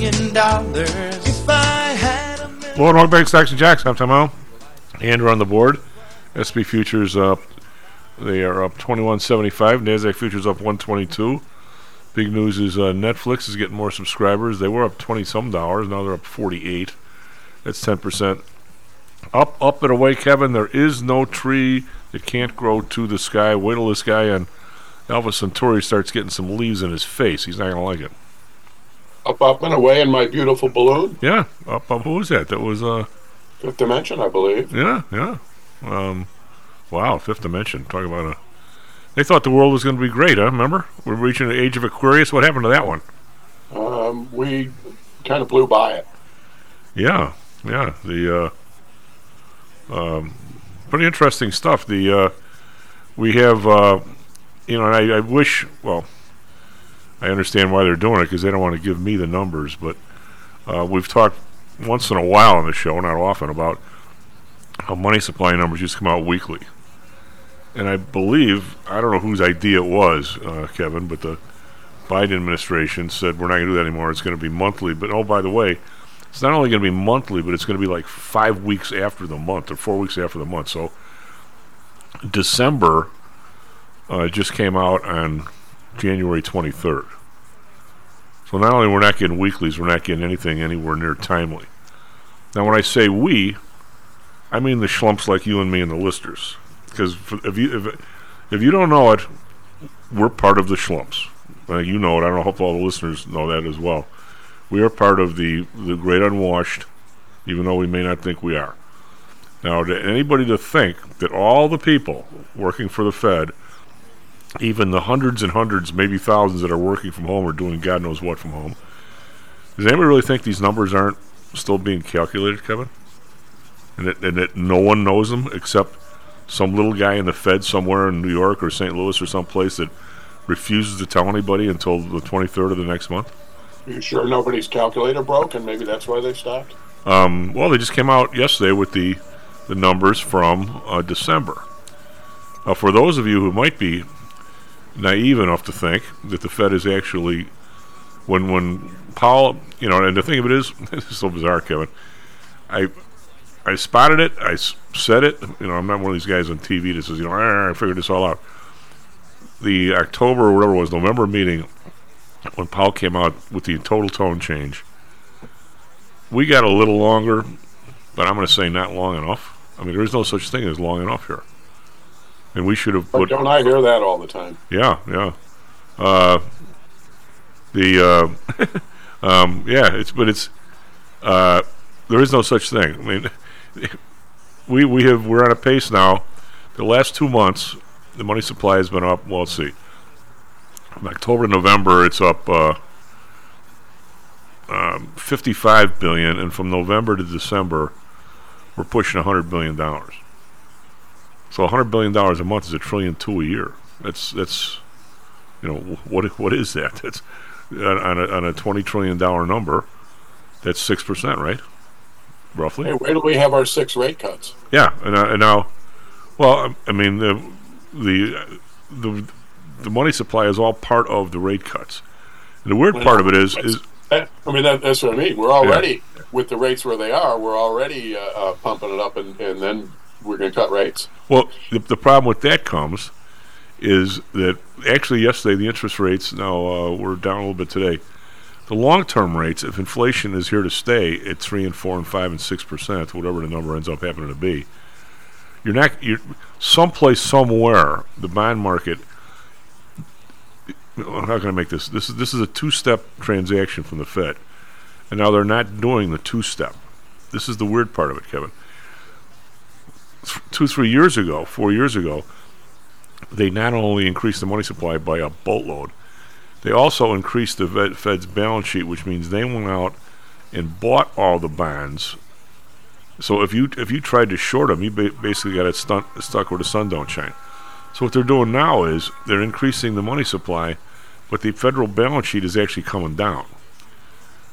million dollars, if I had a million Lord welcome back to Stocks and Jocks. I'm Tom Allen. Andrew on the board. SP futures up. They are up 21.75. Nasdaq futures up 122. Big news is uh, Netflix is getting more subscribers. They were up 20 some dollars. Now they're up 48. That's 10 percent. Up, up and away, Kevin. There is no tree that can't grow to the sky. Wait till this guy and Alpha Centauri starts getting some leaves in his face. He's not gonna like it. Up, up, and away in my beautiful balloon. Yeah, up, up. Who was that? That was uh. Fifth dimension, I believe. Yeah, yeah. Um, wow, fifth dimension. Talk about a. They thought the world was going to be great, huh? Remember, we're reaching the age of Aquarius. What happened to that one? Um, we kind of blew by it. Yeah, yeah. The uh, um, pretty interesting stuff. The uh, we have, uh, you know, and I, I wish. Well, I understand why they're doing it because they don't want to give me the numbers, but uh, we've talked once in a while on the show, not often, about how money supply numbers used to come out weekly. And I believe, I don't know whose idea it was, uh, Kevin, but the Biden administration said we're not going to do that anymore. It's going to be monthly. But oh, by the way, it's not only going to be monthly, but it's going to be like five weeks after the month or four weeks after the month. So December uh, just came out on January 23rd. So not only we're not getting weeklies, we're not getting anything anywhere near timely. Now, when I say we, I mean the schlumps like you and me and the listers. Because if you if, if you don't know it, we're part of the schlumps. Uh, you know it. I don't. Hope all the listeners know that as well. We are part of the the great unwashed, even though we may not think we are. Now, to anybody to think that all the people working for the Fed, even the hundreds and hundreds, maybe thousands that are working from home or doing God knows what from home, does anybody really think these numbers aren't still being calculated, Kevin? And that, and that no one knows them except some little guy in the Fed somewhere in New York or St. Louis or someplace that refuses to tell anybody until the 23rd of the next month? You sure nobody's calculator broke, and maybe that's why they stopped? Um, well, they just came out yesterday with the, the numbers from uh, December. Uh, for those of you who might be naive enough to think that the Fed is actually, when when Powell, you know, and the thing of it is, this is so bizarre, Kevin. I I spotted it. I s- said it. You know, I'm not one of these guys on TV that says, you know, "Ah, I figured this all out. The October or whatever it was November meeting when Powell came out with the total tone change. We got a little longer, but I'm going to say not long enough. I mean, there is no such thing as long enough here, and we should have But put. don't I hear that all the time? Yeah, yeah. Uh, the uh, um, yeah, it's but it's uh, there is no such thing. I mean, we we have we're on a pace now. The last two months, the money supply has been up. Well, let's see. From October to November, it's up uh, um, 55 billion, and from November to December, we're pushing 100 billion dollars. So 100 billion dollars a month is a trillion two a year. That's that's you know what what is that? That's on on a, on a 20 trillion dollar number. That's six percent, right? Roughly. Hey, wait till we have our six rate cuts. Yeah, and, uh, and now, well, um, I mean the the the the money supply is all part of the rate cuts. And the weird part of it is is I mean, that, that's what I mean. We're already with the rates where they are. We're already uh, uh, pumping it up, and, and then we're going to cut rates. well the, the problem with that comes is that actually yesterday the interest rates now uh, we're down a little bit today. the long-term rates, if inflation is here to stay at three and four and five and six percent, whatever the number ends up happening to be, you're not you're someplace somewhere the bond market. I'm not going to make this. This is this is a two-step transaction from the Fed, and now they're not doing the two-step. This is the weird part of it, Kevin. Two, three years ago, four years ago, they not only increased the money supply by a boatload, they also increased the Fed- Fed's balance sheet, which means they went out and bought all the bonds. So if you if you tried to short them, you ba- basically got it stunt, stuck where the sun don't shine. So what they're doing now is they're increasing the money supply, but the federal balance sheet is actually coming down.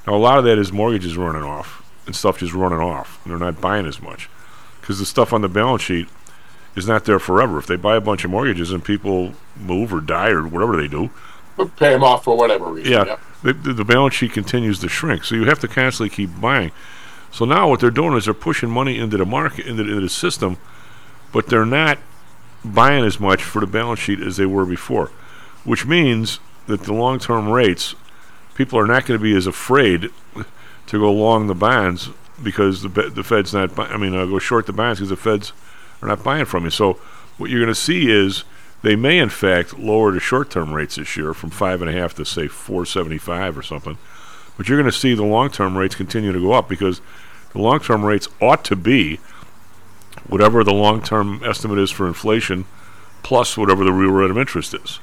Now a lot of that is mortgages running off and stuff just running off, and they're not buying as much because the stuff on the balance sheet is not there forever. If they buy a bunch of mortgages and people move or die or whatever they do, But pay them off for whatever reason. yeah, the, the, balance sheet continues to shrink. So you have to constantly keep buying. So now what they're doing is they're pushing money into the market, into, the- into the system, but they're not buying as much for the balance sheet as they were before, which means that the long-term rates, people are not going to be as afraid to go long the bonds because the the Fed's not. I mean, uh, go short the bonds because the Feds are not buying from you. So what you're going to see is they may in fact lower the short-term rates this year from five and a half to say 4.75 or something. But you're going to see the long-term rates continue to go up because the long-term rates ought to be whatever the long-term estimate is for inflation plus whatever the real rate of interest is.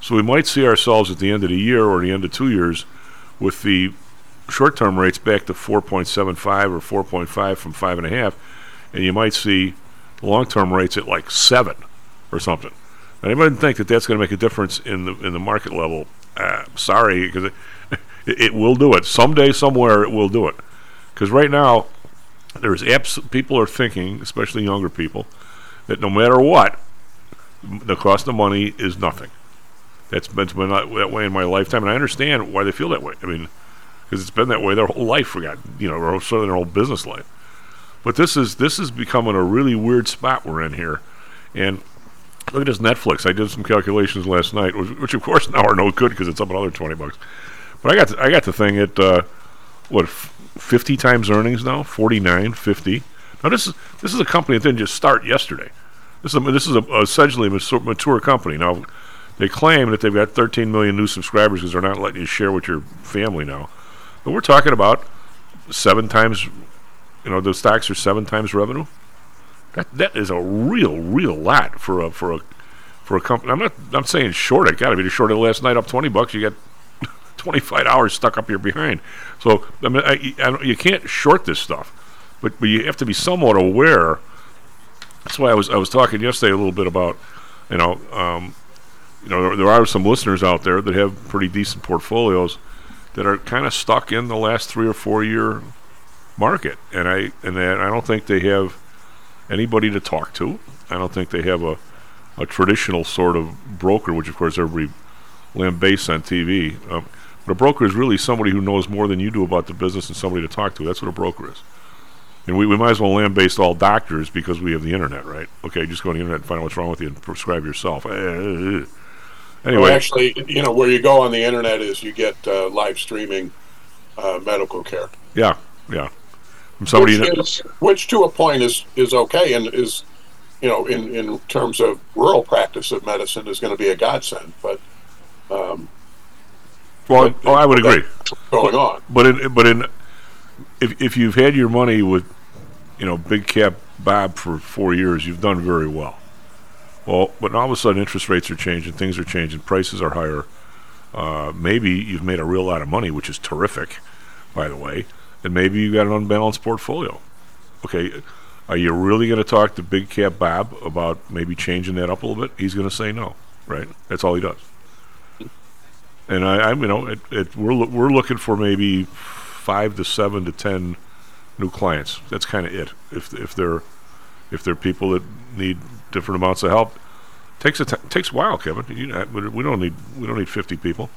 So we might see ourselves at the end of the year or the end of two years with the short-term rates back to 4.75 or 4.5 from five and you might see long-term rates at like seven or something. Anybody think that that's going to make a difference in the in the market level? Uh, sorry, because it, it, will do it someday, somewhere. It will do it. Because right now, there's abs- people are thinking, especially younger people, that no matter what, the cost of money is nothing. That's been, that way in my lifetime, and I understand why they feel that way. I mean, because it's been that way their whole life. We got you know, certainly their whole business life. But this is this is becoming a really weird spot we're in here, and look at this Netflix. I did some calculations last night, which, which of course now are no good because it's up another twenty bucks. But I got the, I got the thing at uh, what f- fifty times earnings now, 49, 50. Now this is this is a company that didn't just start yesterday. This is a, this is a, essentially a mature, mature company. Now they claim that they've got 13 million new subscribers because they're not letting you share with your family now. But we're talking about seven times, you know, the stocks are seven times revenue. That that is a real, real lot for a for a for a company. I'm not I'm saying short it. Got to be to short it last night up 20 bucks. You got 25 hours stuck up your behind. So I mean, I, I you can't short this stuff, but but you have to be somewhat aware. That's why I was I was talking yesterday a little bit about, you know, um, you know, there, there are some listeners out there that have pretty decent portfolios that are kind of stuck in the last three or four year market, and I and I don't think they have anybody to talk to. I don't think they have a a traditional sort of broker, which of course everybody lambasts on TV. Um, but a broker is really somebody who knows more than you do about the business and somebody to talk to. That's what a broker is. And we, we might as well lambaste all doctors because we have the internet, right? Okay, just go on the internet and find out what's wrong with you and prescribe yourself. Anyway, Well, actually, you know, where you go on the internet is you get uh, live streaming uh, medical care, yeah, yeah. From somebody which, that, is, which to a point is is okay and is, you know, in in terms of rural practice of medicine is going to be a godsend. But um, well, but- oh, I would agree. going on, But in but in if if you've had your money with you know big cap Bob for four years, you've done very well. Well, but all of a sudden interest rates are changing, things are changing, prices are higher. Uh, maybe you've made a real lot of money, which is terrific, by the way, and maybe you've got an unbalanced portfolio. Okay, are you really going to talk to big cap Bob about maybe changing that up a little bit? He's going to say no, right? That's all he does. And I, I'm, you know, it, it, we're loo- we're looking for maybe five to seven to ten new clients. That's kind of it. If if they're if they're people that need different amounts of help, takes a t- takes a while, Kevin. You know, we don't need we don't need fifty people.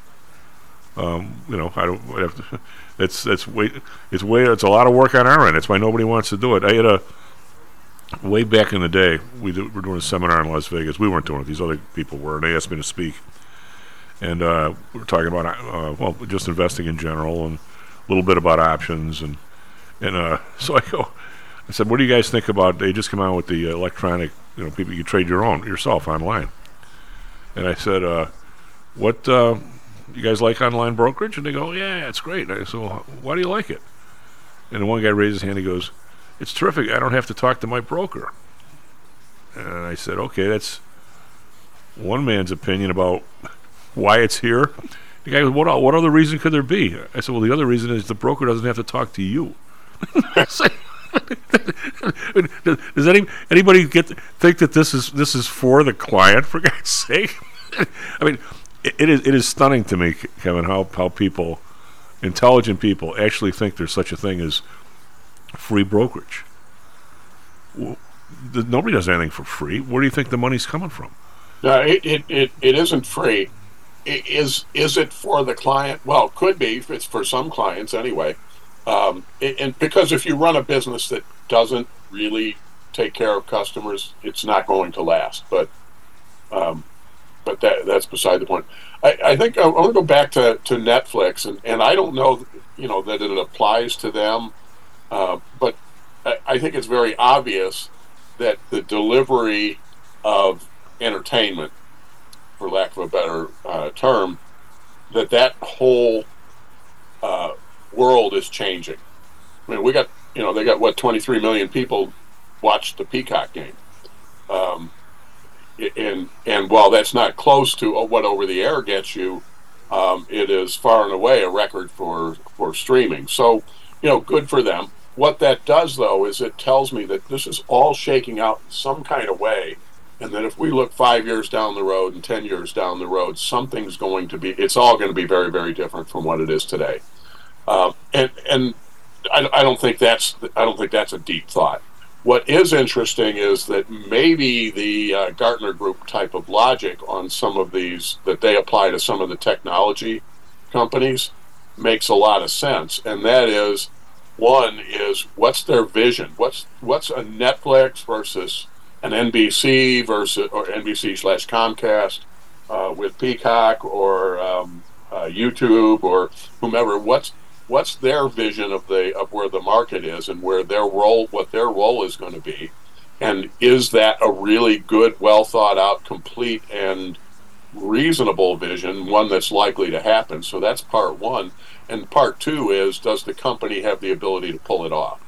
Um, you know, I don't. I have to, that's that's way it's way it's a lot of work on our end. That's why nobody wants to do it. I had a way back in the day. We do, were doing a seminar in Las Vegas. We weren't doing it. These other people were, and they asked me to speak. and uh, we were talking about uh, well, just investing in general and a little bit about options and and uh, so I go. I said, "What do you guys think about?" They just come out with the electronic, you know, people you trade your own yourself online. And I said, uh, "What uh, you guys like online brokerage?" And they go, "Yeah, it's great." And I said, well, "Why do you like it?" And one guy raised his hand. He goes, "It's terrific. I don't have to talk to my broker." And I said, "Okay, that's one man's opinion about why it's here." The guy goes, "What? What other reason could there be?" I said, "Well, the other reason is the broker doesn't have to talk to you." Does any anybody get think that this is this is for the client? For God's sake! I mean, it, it is it is stunning to me, Kevin, how how people, intelligent people, actually think there's such a thing as free brokerage. Well, the, nobody does anything for free. Where do you think the money's coming from? No, it, it, it, it isn't free. I- Is is it for the client? Well, it could be. It's for some clients anyway. Um, and because if you run a business that doesn't really take care of customers, it's not going to last. But um, but that that's beside the point. I, I think I, I want to go back to, to Netflix, and, and I don't know, you know, that it applies to them, uh, but I, I think it's very obvious that the delivery of entertainment, for lack of a better uh, term, that that whole uh, world is changing. I mean, we got, you know, they got what 23 million people watched the Peacock game. Um, and and while that's not close to what over the air gets you, um, it is far and away a record for for streaming. So, you know, good for them. What that does though is it tells me that this is all shaking out in some kind of way, and that if we look five years down the road and ten years down the road, something's going to be. It's all going to be very very different from what it is today. Um, and and I, I don't think that's I don't think that's a deep thought. What is interesting is that maybe the uh, Gartner Group type of logic on some of these that they apply to some of the technology companies makes a lot of sense, and that is one is what's their vision? What's what's a Netflix versus an NBC versus or NBC slash Comcast uh, with Peacock or um, uh, YouTube or whomever? What's what's their vision of the of where the market is and where their role what their role is going to be? And is that a really good well thought out complete and reasonable vision one that's likely to happen? So that's part one. And part two is does the company have the ability to pull it off?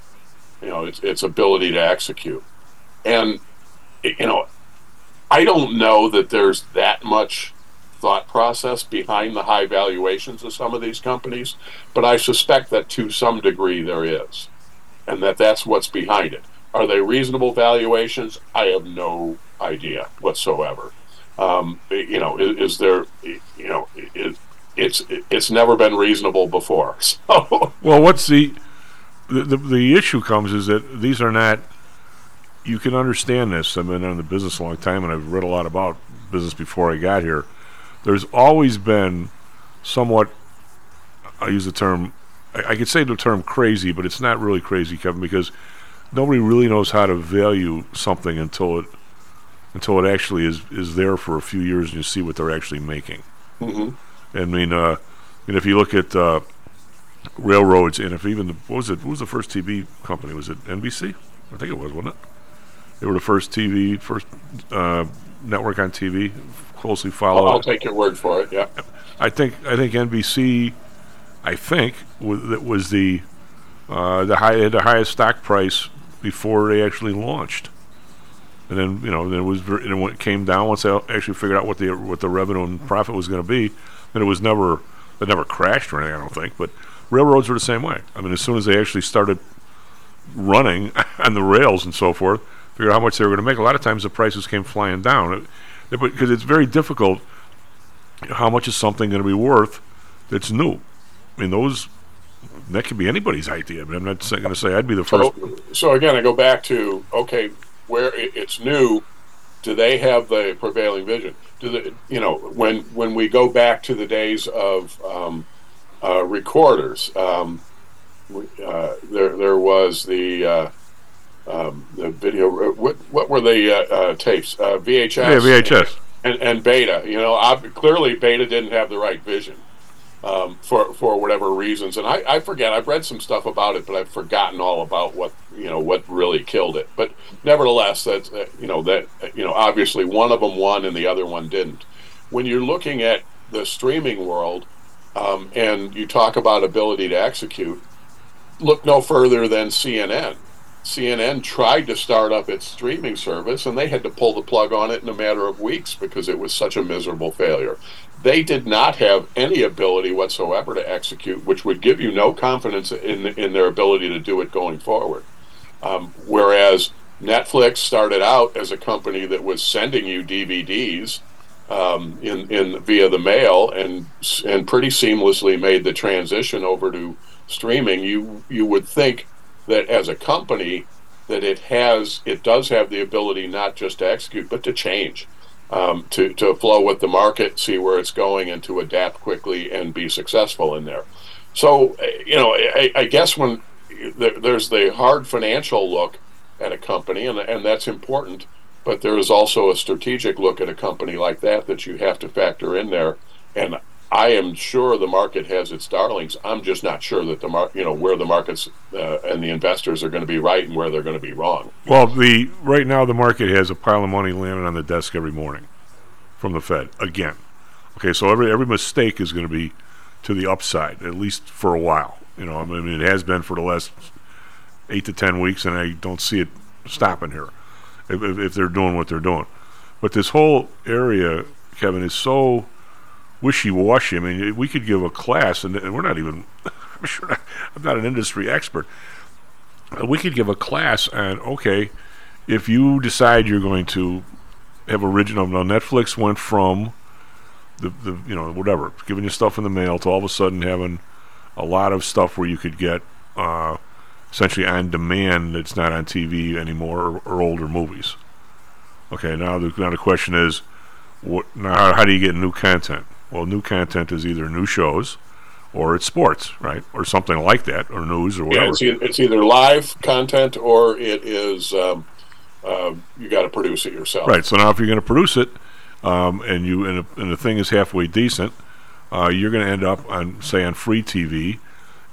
You know its, its ability to execute. And you know i don't know that there's that much thought process behind the high valuations of some of these companies, but I suspect that to some degree there is, and that that's what's behind it. Are they reasonable valuations? I have no idea whatsoever. Um, you know, is, is there, you know, it, it's it's never been reasonable before. So, Well, what's the the the issue comes is that these are not. You can understand this. I've been in the business a long time, and I've read a lot about business before I got here. There's always been somewhat. I use the term. I, I could say the term crazy, but it's not really crazy, Kevin, because nobody really knows how to value something until it until it actually is is there for a few years and you see what they're actually making. mhm. I mean, uh, and if you look at uh, railroads, and if even the, what was it? What was the first TV company? Was it NBC? I think it was, wasn't it? They were the first TV, first uh, network on TV, closely I'll, followed. I'll take your word for it. Yeah. I think I think NBC, I think was that was the uh, the high the highest stock price before they actually launched, and then you know then it was ver- and it came down once they actually figured out what the what the revenue and profit was going to be, then it was never it never crashed or anything I don't think, but railroads were the same way. I mean, as soon as they actually started running on the rails and so forth, figure out how much they were going to make. A lot of times the prices came flying down It- it- because it's very difficult how much is something going to be worth that's new? I mean, those that could be anybody's idea, but I'm not going to say I'd be the first. So, so again, I go back to okay, where it, it's new. Do they have the prevailing vision? Do they, you know, when when we go back to the days of um, uh, recorders, um, we, uh, there there was the uh, um, the video. What what were the uh, uh, tapes? Uh, VHS. yeah, VHS. and, and Beta. You know, ob- clearly Beta didn't have the right vision um, for for whatever reasons. And I, I forget. I've read some stuff about it, but I've forgotten all about what you know what really killed it. But nevertheless, that uh, you know that you know obviously one of them won and the other one didn't. When you're looking at the streaming world, um, and you talk about ability to execute, look no further than CNN. CNN tried to start up its streaming service and they had to pull the plug on it in a matter of weeks because it was such a miserable failure. They did not have any ability whatsoever to execute, which would give you no confidence in, in their ability to do it going forward. Um, whereas Netflix started out as a company that was sending you DVDs um, in, in via the mail and and pretty seamlessly made the transition over to streaming. You you would think that as a company that it has it does have the ability not just to execute but to change um, to, to flow with the market see where it's going and to adapt quickly and be successful in there. So you know i, I guess when there's the hard financial look at a company and, and that's important but there is also a strategic look at a company like that that you have to factor in there. And I am sure the market has its darlings. I'm just not sure that the mar- you know where the markets uh, and the investors are going to be right and where they're going to be wrong. Well, the right now the market has a pile of money landing on the desk every morning from the Fed again. Okay, so every every mistake is going to be to the upside at least for a while. You know, I mean it has been for the last eight to ten weeks, and I don't see it stopping here if, if they're doing what they're doing. But this whole area, Kevin, is so wishy-washy. I mean, we could give a class, and, we're not even. I'm sure I'm not an industry expert. We could give a class on okay, if you decide you're going to have original. Now Netflix went from the the you know whatever giving you stuff in the mail to all of a sudden having a lot of stuff where you could get uh, essentially on demand that's not on TV anymore or, or older movies. Okay, now the now the question is, what now? How do you get new content? Well, new content is either new shows or it's sports, right? Or something like that, or news or whatever. Yeah, it's, e- it's either live content or it is um, uh, you got to produce it yourself. Right. So now, if you're going to produce it, um, and you and, a, and the thing is halfway decent, uh, you're going to end up on say on free TV.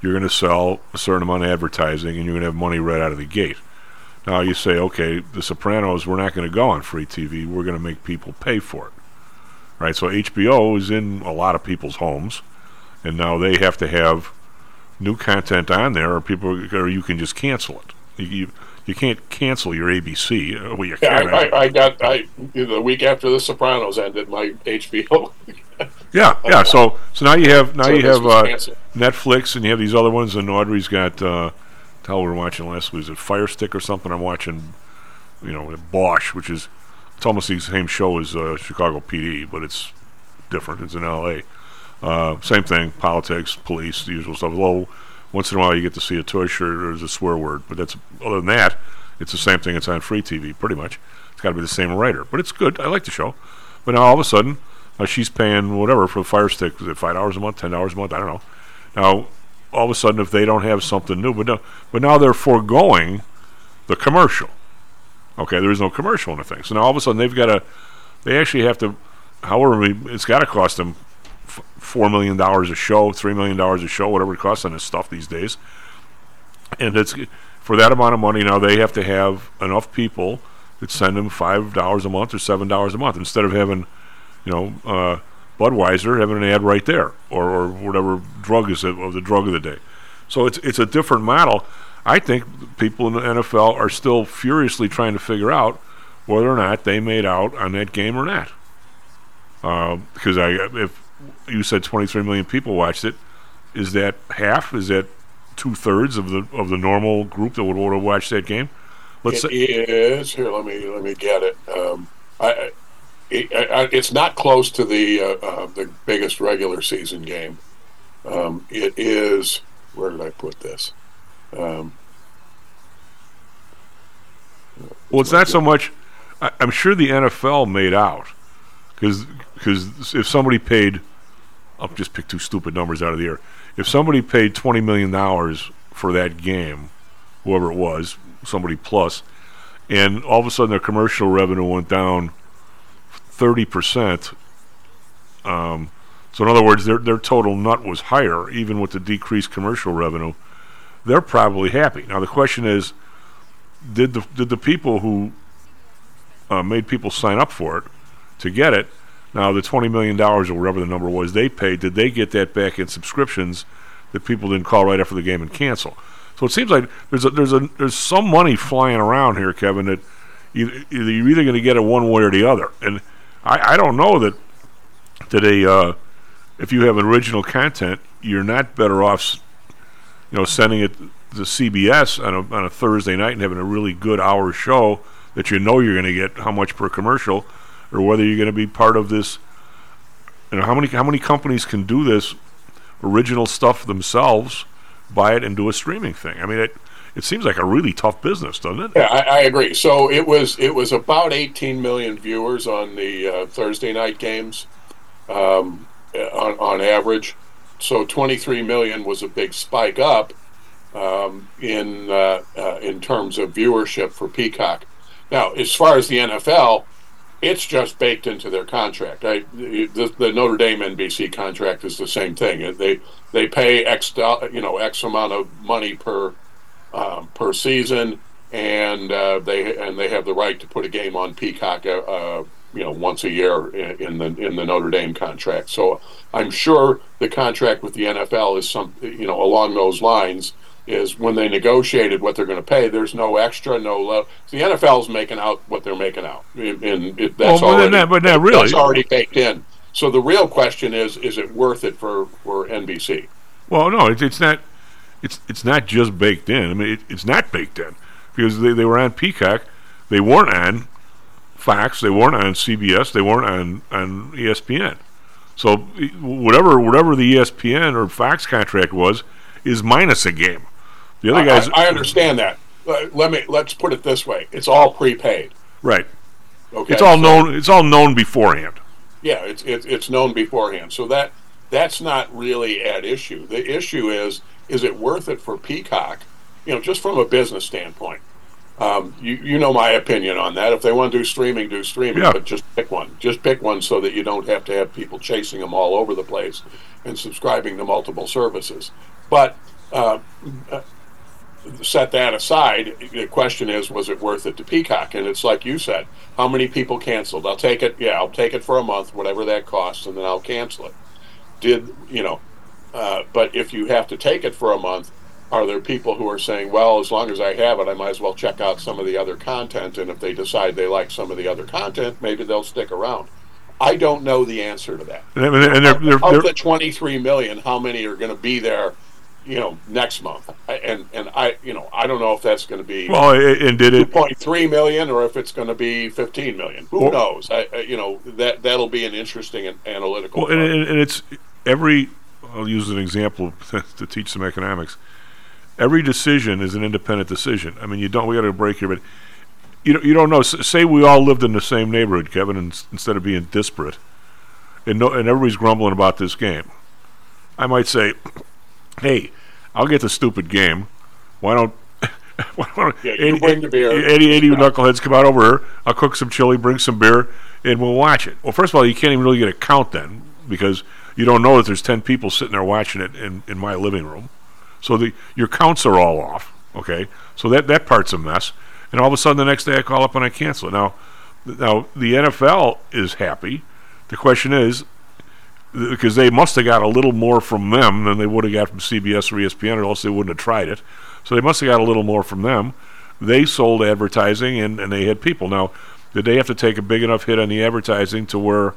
You're going to sell a certain amount of advertising, and you're going to have money right out of the gate. Now you say, okay, The Sopranos, we're not going to go on free TV. We're going to make people pay for it right? So HBO is in a lot of people's homes, and now they have to have new content on there, or people, or you can just cancel it. You you, you can't cancel your ABC. Uh, well, you Yeah, can. I, I, I got I the week after The Sopranos ended, my HBO. yeah, yeah. So so now you have now you have uh. Netflix, and you have these other ones, and Audrey's got. Uh, hell, we were watching last week. Was it Fire Stick or something? I'm watching, you know, Bosch, which is it's almost the same show as uh, Chicago PD, but it's different. It's in L.A. Uh, same thing, politics, police, the usual stuff. Although once in a while you get to see a toy shirt or a swear word, but that's other than that, it's the same thing. It's on free TV, pretty much. It's got to be the same writer, but it's good. I like the show. But now all of a sudden, uh, she's paying whatever for the Fire Stick. Is it five dollars a month, ten dollars a month? I don't know. Now all of a sudden, if they don't have something new, but no, but now they're foregoing the commercial. Okay, there is no commercial in the thing. So now all of a sudden they've got to, they actually have to, however, it's got to cost them f- four million dollars a show, three million dollars a show, whatever it costs on this stuff these days. And it's for that amount of money now they have to have enough people that send them five dollars a month or seven dollars a month instead of having, you know, uh, Budweiser having an ad right there or, or whatever drug is or the drug of the day. So it's it's a different model. I think people in the NFL are still furiously trying to figure out whether or not they made out on that game or not. Uh, because I, if you said 23 million people watched it, is that half? Is that two thirds of the of the normal group that would want to watch that game? Let's It say, is here. Let me let me get it. Um, I, I, it I, it's not close to the uh, uh, the biggest regular season game. Um, it is. Where did I put this? Um, well, it's not so much. I, I'm sure the NFL made out because if somebody paid, I'll just pick two stupid numbers out of the air. If somebody paid 20 million dollars for that game, whoever it was, somebody plus, and all of a sudden their commercial revenue went down thirty percent. Um, so in other words, their their total nut was higher, even with the decreased commercial revenue. They're probably happy. Now the question is, did the did the people who uh, made people sign up for it to get it? Now the twenty million dollars or whatever the number was they paid, did they get that back in subscriptions that people didn't call right after the game and cancel? So it seems like there's a, there's a there's some money flying around here, Kevin. That either you're either going to get it one way or the other, and I, I don't know that that a uh, if you have original content, you're not better off, you know, sending it to CBS on a on a Thursday night and having a really good hour show that you know you're going to get how much per commercial, or whether you're going to be part of this. You know how many how many companies can do this original stuff themselves, buy it and do a streaming thing. I mean, it it seems like a really tough business, doesn't it? Yeah, I, I agree. So it was it was about 18 million viewers on the uh, Thursday night games, um, on, on average. So 23 million was a big spike up um, in uh, uh, in terms of viewership for Peacock. Now, as far as the NFL, it's just baked into their contract. I, the, the Notre Dame NBC contract is the same thing. They they pay X you know X amount of money per um, per season, and uh, they and they have the right to put a game on Peacock, uh, uh, you know, once a year in, in the in the Notre Dame contract. So I'm sure the contract with the NFL is some, you know, along those lines. Is when they negotiated what they're going to pay. There's no extra, no low. The NFL's making out what they're making out, and it, that's Well, already, not- but not really. That's already baked in. So the real question is: Is it worth it for for NBC? Well, no, it's it's not. It's it's not just baked in. I mean, it, it's not baked in because they, they were on Peacock, they weren't on Fox, they weren't on CBS, they weren't on on ESPN. So whatever whatever the ESPN or Fox contract was is minus a game. The other guys, I, I understand that. Let me let's put it this way: It's all prepaid. right? Okay, It's all So- known. It's all known beforehand. Yeah, it's it's it's known beforehand. So that that's not really at issue. The issue is is it worth it for Peacock? You know, just from a business standpoint. Um, you you know my opinion on that. If they want to do streaming, do streaming, Yeah. but just pick one. Just pick one so that you don't have to have people chasing them all over the place and subscribing to multiple services. But uh, uh, set that aside, the question is, was it worth it to Peacock? And it's like you said, how many people canceled? I'll take it. Yeah, I'll take it for a month, whatever that costs, and then I'll cancel it. Did you know? Uh, but if you have to take it for a month, are there people who are saying, well, as long as I have it, I might as well check out some of the other content, and if they decide they like some of the other content, maybe they'll stick around. I don't know the answer to that. And, and they're, they're, Of they're, the 23 million, how many are going to be there, you know, next month? And and I, you know, I don't know if that's going to be well, and did it? 2.3 million or if it's going to be 15 million. Who Well- knows? I, I, you know, that that'll be an interesting and analytical. Well, and, and, and it's every. I'll use an example to teach some economics. Every decision is an independent decision. I mean, you don't. We got to break here, but you don't, you don't know. S- say we all lived in the same neighborhood, Kevin, and, instead of being disparate, and no, and everybody's grumbling about this game. I might say, "Hey, I'll get the stupid game. Why don't?" Why don't Yeah, you bring the beer. 80, 80 knuckleheads come out over here. I'll cook some chili, bring some beer, and we'll watch it. Well, first of all, you can't even really get a count then because you don't know that there's 10 people sitting there watching it in, in my living room. So the your counts are all off. Okay, so that that part's a mess. And all of a sudden, the next day, I call up and I cancel it. Now, now the NFL is happy. The question is, because they must have got a little more from them than they would have got from CBS or ESPN, or else they wouldn't have tried it. So they must have got a little more from them. They sold advertising and, and they had people. Now, did they have to take a big enough hit on the advertising to where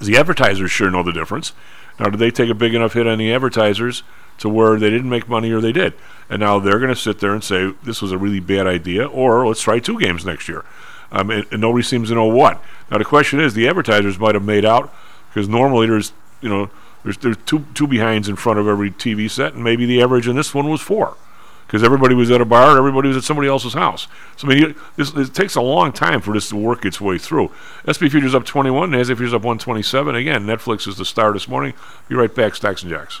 the advertisers sure know the difference? Now, did they take a big enough hit on the advertisers to where they didn't make money or they did? And now they're going to sit there and say, this was a really bad idea, or let's try two games next year. Um, and, and nobody seems to know what. Now, the question is, the advertisers might have made out, because normally there's, you know, there's, there's two, two behinds in front of every TV set, and maybe the average in this one was four because everybody was at a bar and everybody was at somebody else's house. So I mean, you, this, it takes a long time for this to work its way through. SP futures up 21, NASDAQ futures up 127. Again, Netflix is the star this morning. Be right back, Stocks and Jocks.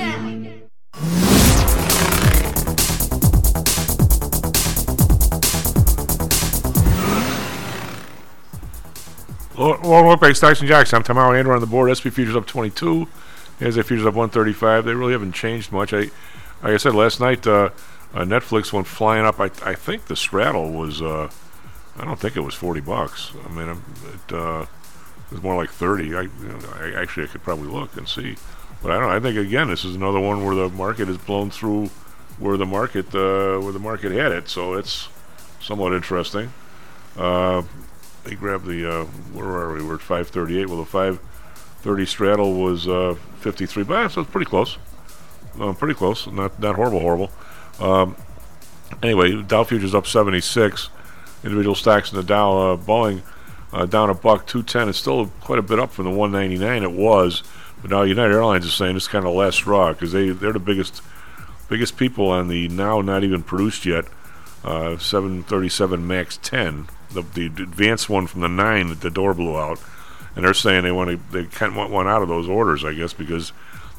Well look back, Stocks and Jocks. I'm Tom Andrew on the board. SP futures up 22. NASDAQ futures up 135. They really haven't changed much. I, like I said last night, uh, uh, Netflix went flying up. I, I think the straddle was, uh, I don't think it was 40 bucks. I mean, um, it, uh, it was more like 30. I, you know, I actually I could probably look and see, but I don't. I think again, this is another one where the market has blown through where the market uh, where the market had it. So it's somewhat interesting. Uh, they grabbed the uh, where are we? We're at 538. Well, the 530 straddle was uh, 53 bucks, so it's pretty close. Uh, pretty close. Not not horrible, horrible. Um, anyway, Dow futures up 76. Individual stocks in the Dow. Uh, Boeing uh, down a buck 210. It's still quite a bit up from the 199 it was. But now United Airlines is saying it's kind of last straw because they they're the biggest biggest people on the now not even produced yet uh, 737 Max 10, the, the advanced one from the 9 that the door blew out. And they're saying they want to they can't want one out of those orders, I guess, because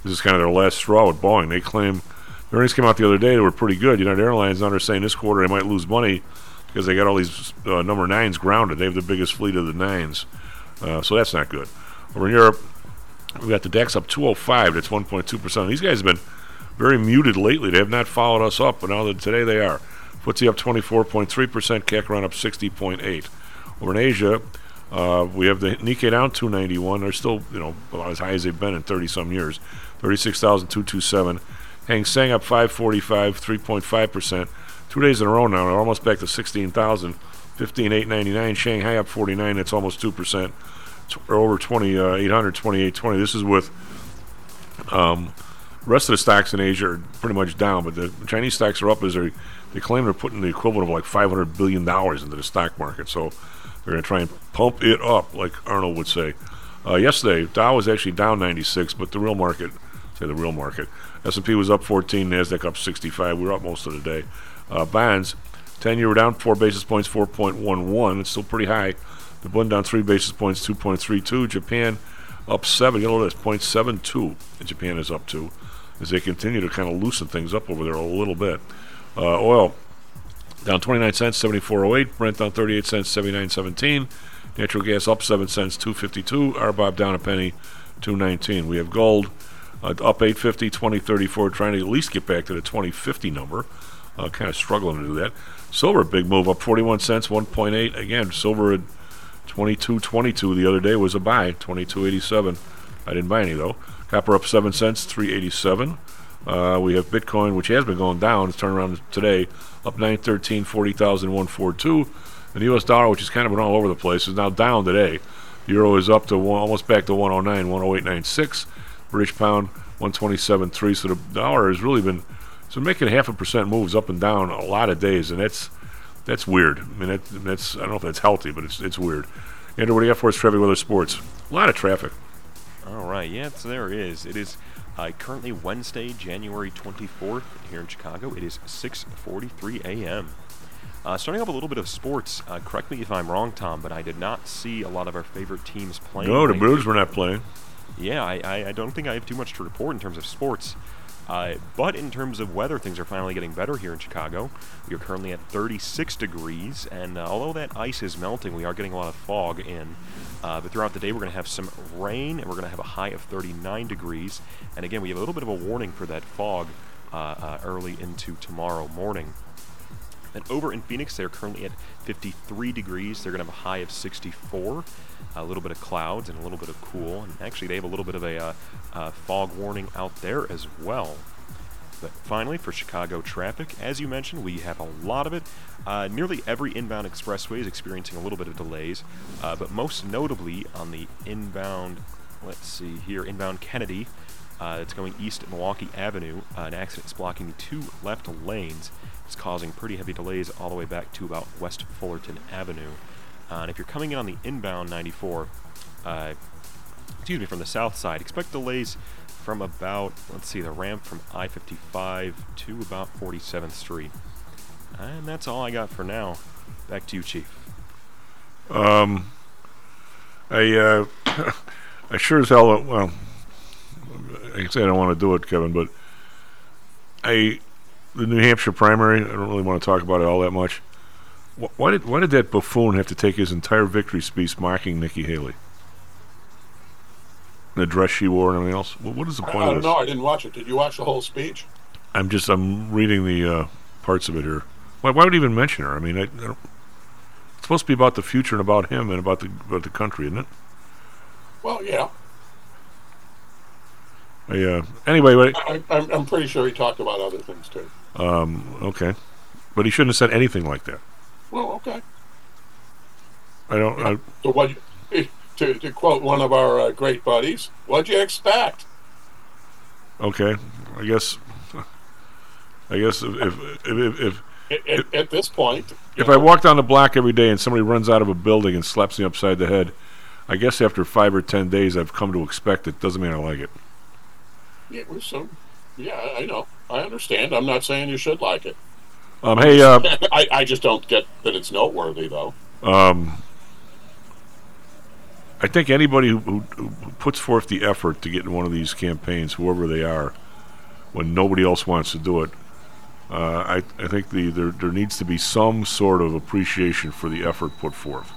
this is kind of their last straw with Boeing. They claim their earnings came out the other day; they were pretty good. United Airlines now they're saying this quarter they might lose money because they got all these uh, number nines grounded. They have the biggest fleet of the nines, uh, so that's not good. Over in Europe, we got the DAX up 205. That's 1.2 percent. These guys have been very muted lately. They have not followed us up, but now that today they are. FTSE up 24.3 percent. CAC run up 60.8. Over in Asia, uh, we have the Nikkei down 291. They're still, you know, about as high as they've been in 30 some years. 36,227. Hang Seng up 545, 3.5%. Two days in a row now, They're almost back to 16,000. 15,899. Shanghai up 49, that's almost 2%. T- or over 2,800, 2820. This is with um, rest of the stocks in Asia are pretty much down, but the Chinese stocks are up as they they claim they're putting the equivalent of like 500 billion dollars into the stock market. So they're going to try and pump it up, like Arnold would say. Uh, yesterday, Dow was actually down 96, but the real market, say the real market, S&P was up 14, Nasdaq up 65. We were up most of the day. Uh, bonds, 10 year were down four basis points, 4.11. It's still pretty high. The Bund down three basis points, 2.32. Japan up seven. You know this, 0.72. And Japan is up to as they continue to kind of loosen things up over there a little bit. Uh, oil down 29 cents, 74.08. Brent down 38 cents, 79.17. Natural gas up 7 cents, 252. RBOB down a penny, 219. We have gold uh, up 850, 2034, trying to at least get back to the 2050 number. Uh, kind of struggling to do that. Silver, big move up 41 cents, 1.8. Again, silver at 22.22 the other day was a buy, 22.87. I didn't buy any though. Copper up 7 cents, 387. Uh, we have Bitcoin, which has been going down. It's turned around today, up 913, 40,142. And the U.S. dollar, which has kind of been all over the place, is now down today. Euro is up to one, almost back to 109, 108.96. British pound, 127.3. So the dollar has really been, so making half a percent moves up and down a lot of days, and that's that's weird. I mean, that, that's I don't know if that's healthy, but it's it's weird. Andrew, what do you got for us? Traffic, weather, sports. A lot of traffic. All right, Yes, there is. It is uh, currently Wednesday, January 24th here in Chicago. It is 6:43 a.m. Uh, starting off a little bit of sports. Uh, correct me if I'm wrong, Tom, but I did not see a lot of our favorite teams playing. No, the. Brewers were not playing. Yeah, I, I, I don't think I have too much to report in terms of sports. Uh, but in terms of weather, things are finally getting better here in Chicago. We are currently at 36 degrees, and uh, although that ice is melting, we are getting a lot of fog in. Uh, but throughout the day, we're going to have some rain, and we're going to have a high of 39 degrees. And again, we have a little bit of a warning for that fog uh, uh, early into tomorrow morning. And over in Phoenix, they're currently at 53 degrees. They're going to have a high of 64. A little bit of clouds and a little bit of cool. And actually, they have a little bit of a uh, uh, fog warning out there as well. But finally, for Chicago traffic, as you mentioned, we have a lot of it. Uh, nearly every inbound expressway is experiencing a little bit of delays, uh, but most notably on the inbound, let's see here, inbound Kennedy. Uh, it's going east Milwaukee Avenue. Uh, an accident is blocking the two left lanes. It's causing pretty heavy delays all the way back to about West Fullerton Avenue. Uh, and if you're coming in on the inbound 94, uh, excuse me, from the south side, expect delays from about, let's see, the ramp from I 55 to about 47th Street. And that's all I got for now. Back to you, Chief. Um, I uh, I sure as hell well. I say I don't want to do it, Kevin, but I the New Hampshire primary. I don't really want to talk about it all that much. Why did why did that buffoon have to take his entire victory speech mocking Nikki Haley? The dress she wore and everything else. What, what is the point I of don't this? know. I didn't watch it. Did you watch the whole speech? I'm just I'm reading the uh, parts of it here. Why, why would he even mention her? I mean, I, I don't, it's supposed to be about the future and about him and about the about the country, isn't it? Well, yeah. I, uh, anyway, but, I, I'm, I'm pretty sure he talked about other things too. um, okay, but he shouldn't have said anything like that. Well, okay. I don't. I, So what? To, to quote one of our uh, great buddies, what'd you expect? okay, I guess. I guess if if if, if, At, at, at this point, if I walk down the block every day and somebody runs out of a building and slaps me upside the head, I guess after five or ten days I've come to expect it. Doesn't mean I like it. yeah, we're so, yeah, I know, I understand. I'm not saying you should like it. Um, hey, uh, I, I just don't get that it's noteworthy though. Um, I think anybody who, who, who puts forth the effort to get in one of these campaigns, whoever they are, when nobody else wants to do it, uh, I, I think the there, there needs to be some sort of appreciation for the effort put forth.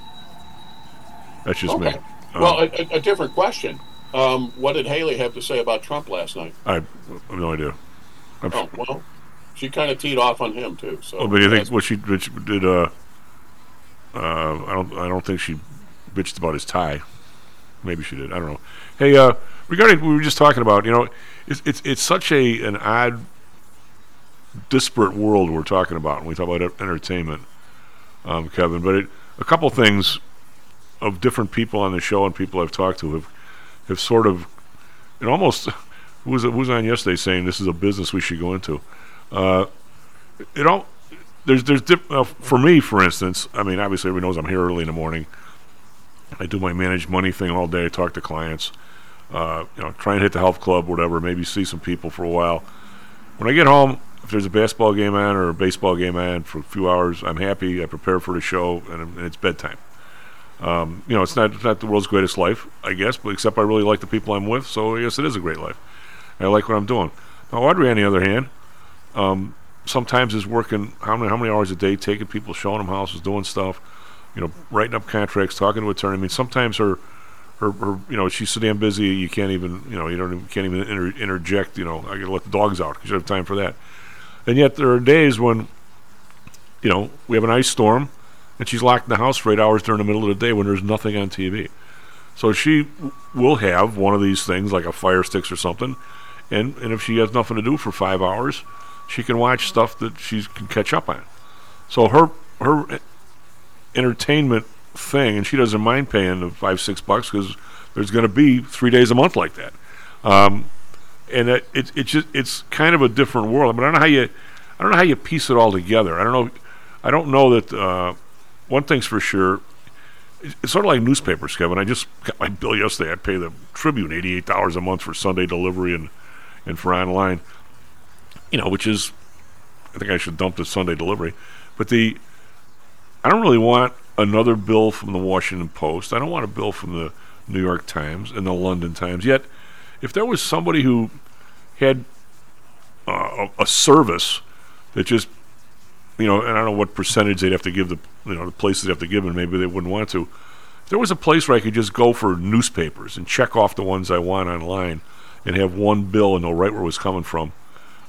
That's just okay. me. Um, well, a, a, different question. Um, what did Haley have to say about Trump last night? I have no idea. I'm Oh, well, she kind of teed off on him too. So, Oh, but you think what she, what she did? Uh, uh, I don't. I don't think she bitched about his tie. Maybe she did. I don't know. Hey, uh, regarding what we were just talking about, you know, it's it's it's such a an odd disparate world we're talking about when we talk about entertainment, um, Kevin. But it, a couple things of different people on the show and people I've talked to have have sort of it almost who was who was on yesterday saying this is a business we should go into. Uh, it all there's there's dip, uh, for me for instance. I mean, obviously everyone knows I'm here early in the morning. I do my managed money thing all day. Talk to clients. Uh, you know, try and hit the health club, whatever. Maybe see some people for a while. When I get home, if there's a basketball game on or a baseball game on for a few hours, I'm happy. I prepare for the show, and, and it's bedtime. Um, you know, it's not not the world's greatest life, I guess, but except I really like the people I'm with, so I guess it is a great life. I like what I'm doing. Now, Audrey, on the other hand, um, sometimes is working how many how many hours a day, taking people, showing them houses, doing stuff, you know, writing up contracts, talking to attorney. I mean, sometimes her, her, her you know, she's so damn busy you can't even, you know, you don't even, can't even inter- interject. You know, I got to let the dogs out because you don't have time for that. And yet there are days when, you know, we have an ice storm, and she's locked in the house for eight hours during the middle of the day when there's nothing on TV. So she will have one of these things like a Fire Sticks or something, and and if she has nothing to do for five hours, she can watch stuff that she can catch up on. So her her entertainment thing, and she doesn't mind paying the five six bucks because there's going to be three days a month like that. Um, and it, it it's just it's kind of a different world. I mean, I don't know how you I don't know how you piece it all together. I don't know I don't know that uh, one thing's for sure. It's sort of like newspapers, Kevin. I just got my bill yesterday. I pay the Tribune eighty eight dollars a month for Sunday delivery and and for online. You know, which is I think I should dump the Sunday delivery. But the I don't really want another bill from the Washington Post. I don't want a bill from the New York Times and the London Times. Yet, if there was somebody who had uh, a, service that just, you know, and I don't know what percentage they'd have to give the, you know, the places they have to give, and maybe they wouldn't want to. If there was a place where I could just go for newspapers and check off the ones I want online and have one bill and know right where it was coming from,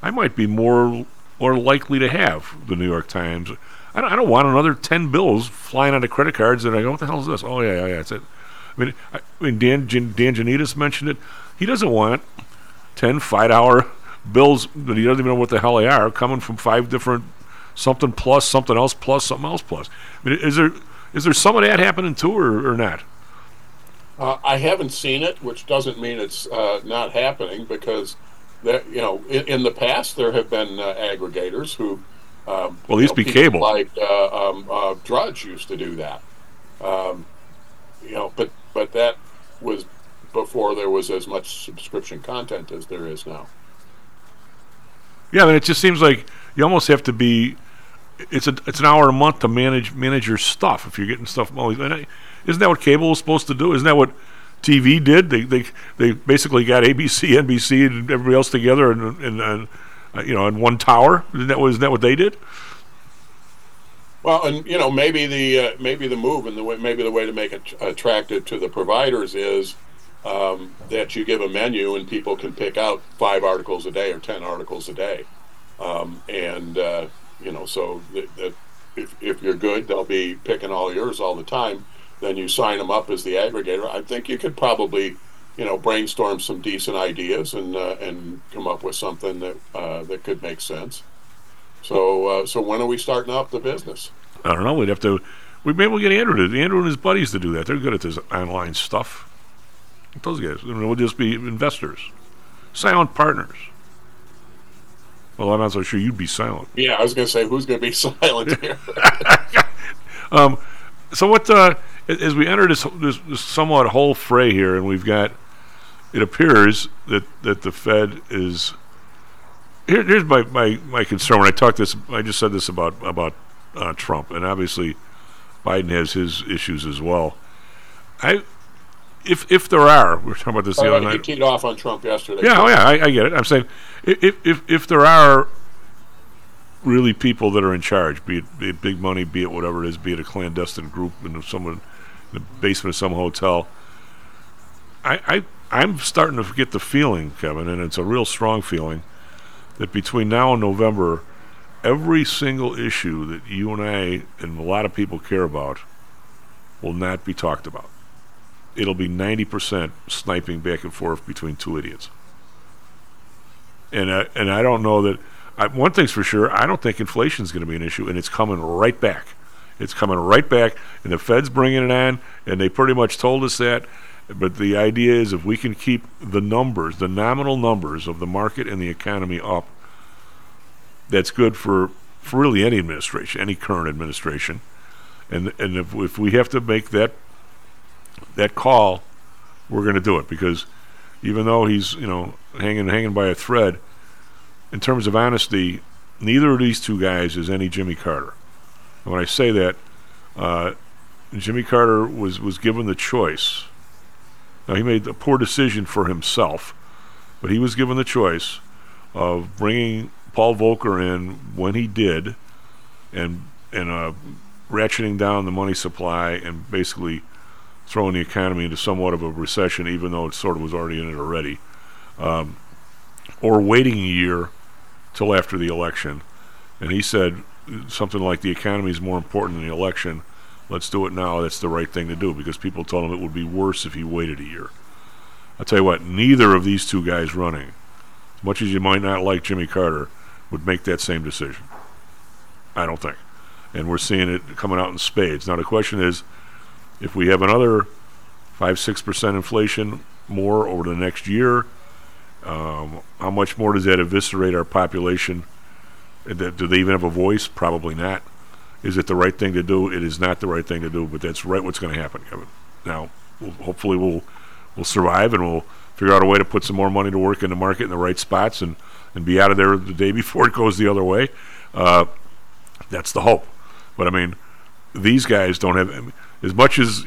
I might be more more likely to have the New York Times. I don't, I don't want another ten bills flying onto credit cards, and I go, "What the hell is this?" Oh yeah, yeah, yeah, that's it. I mean, I, I mean, Dan Dan Janitas mentioned it. He doesn't want 10 five hour bills that he doesn't even know what the hell they are coming from five different something plus something else plus something else plus. I mean, is there is there some of that happening too, or, or not? Uh, I haven't seen it, which doesn't mean it's uh, not happening because that you know in, in the past there have been uh, aggregators who um, Well, you these know, be cable. like uh, um, uh, Drudge used to do that. Um, you know, but but that was before there was as much subscription content as there is now. Yeah, I mean, it just seems like you almost have to be. It's a it's an hour a month to manage manage your stuff if you're getting stuff. Always, and I- isn't that what cable was supposed to do? Isn't that what TV did? They they they basically got ABC, NBC, and everybody else together and and, and you know in one tower. Isn't that was isn't that what they did? Well, and you know, maybe the uh, maybe the move and the way, maybe the way to make it attractive to the providers is um, that you give a menu and people can pick out five articles a day or ten articles a day, um, and uh, you know, so that, that if if you're good, they'll be picking all yours all the time. Then you sign them up as the aggregator. I think you could probably, you know, brainstorm some decent ideas and uh, and come up with something that uh, that could make sense. So uh, so when are we starting up the business? I don't know. We'd have to. We maybe we'll get Andrew to Andrew and his buddies to do that. They're good at this online stuff. Those guys. I mean, we'll just be investors, silent partners. Well, I'm not so sure you'd be silent. Yeah, I was going to say who's going to be silent here. Um, so what? Uh, as we enter this, this this somewhat whole fray here, and we've got, it appears that that the Fed is. Here, here's my, my, my concern. When I talked this, I just said this about about uh, Trump, and obviously, Biden has his issues as well. I, if if there are, we were talking about this the Uh, other you night. teed off on Trump yesterday. Yeah, oh yeah, I, I get it. I'm saying if if if there are really people that are in charge, be it, be it big money, be it whatever it is, be it a clandestine group in someone in the basement of some hotel, I, I I'm starting to get the feeling, Kevin, and it's a real strong feeling that between now and November, every single issue that you and I and a lot of people care about will not be talked about. It'll be 90% sniping back and forth between two idiots. And I, and I don't know that I, one thing's for sure, I don't think inflation's going to be an issue, and it's coming right back. It's coming right back, and the Fed's bringing it on, and they pretty much told us that. But the idea is if we can keep the numbers, the nominal numbers of the market and the economy up, that's good for, for really any administration, any current administration. And and if if we have to make that that call, we're going to do it because even though he's you know hanging hanging by a thread, in terms of honesty, neither of these two guys is any Jimmy Carter. And when I say that, uh, Jimmy Carter was was given the choice. Now he made a poor decision for himself, but he was given the choice of bringing Paul Volcker in when he did, and and uh, ratcheting down the money supply and basically throwing the economy into somewhat of a recession, even though it sort of was already in it already, um, or waiting a year till after the election. And he said something like, "The economy is more important than the election. Let's do it now. That's the right thing to do." Because people told him it would be worse if he waited a year. I'll tell you what, neither of these two guys running, as much as you might not like Jimmy Carter, would make that same decision. I don't think. And we're seeing it coming out in spades. Now, the question is if we have another 5 6% inflation more over the next year, um, how much more does that eviscerate our population? Do they even have a voice? Probably not. Is it the right thing to do? It is not the right thing to do, but that's right what's going to happen, Kevin. Now, we'll, hopefully, we'll we'll survive and we'll figure out a way to put some more money to work in the market in the right spots and, and be out of there the day before it goes the other way. Uh, that's the hope. But I mean, these guys don't have I mean, as much as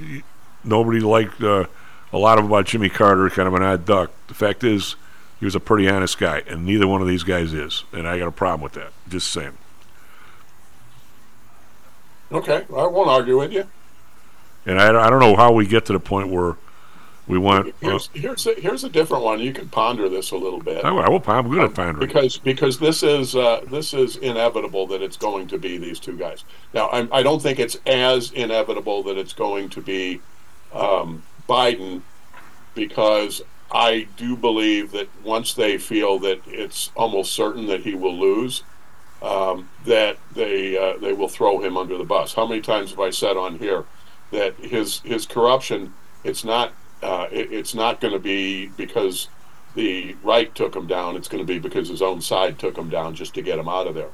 nobody liked uh, a lot of about Jimmy Carter, kind of an odd duck. The fact is, he was a pretty honest guy, and neither one of these guys is, and I got a problem with that. Just saying. Okay, I won't argue with you. And I, I don't know how we get to the point where we want. Uh, Here's here's a, here's a different one. You can ponder this a little bit. I, I will. I'm good at pondering. because because this is uh, this is inevitable that it's going to be these two guys. Now I'm, I don't think it's as inevitable that it's going to be um, Biden because I do believe that once they feel that it's almost certain that he will lose, um, that they uh, they will throw him under the bus. How many times have I said on here that his his corruption? It's not uh, it, it's not going to be because the right took him down. It's going to be because his own side took him down just to get him out of there.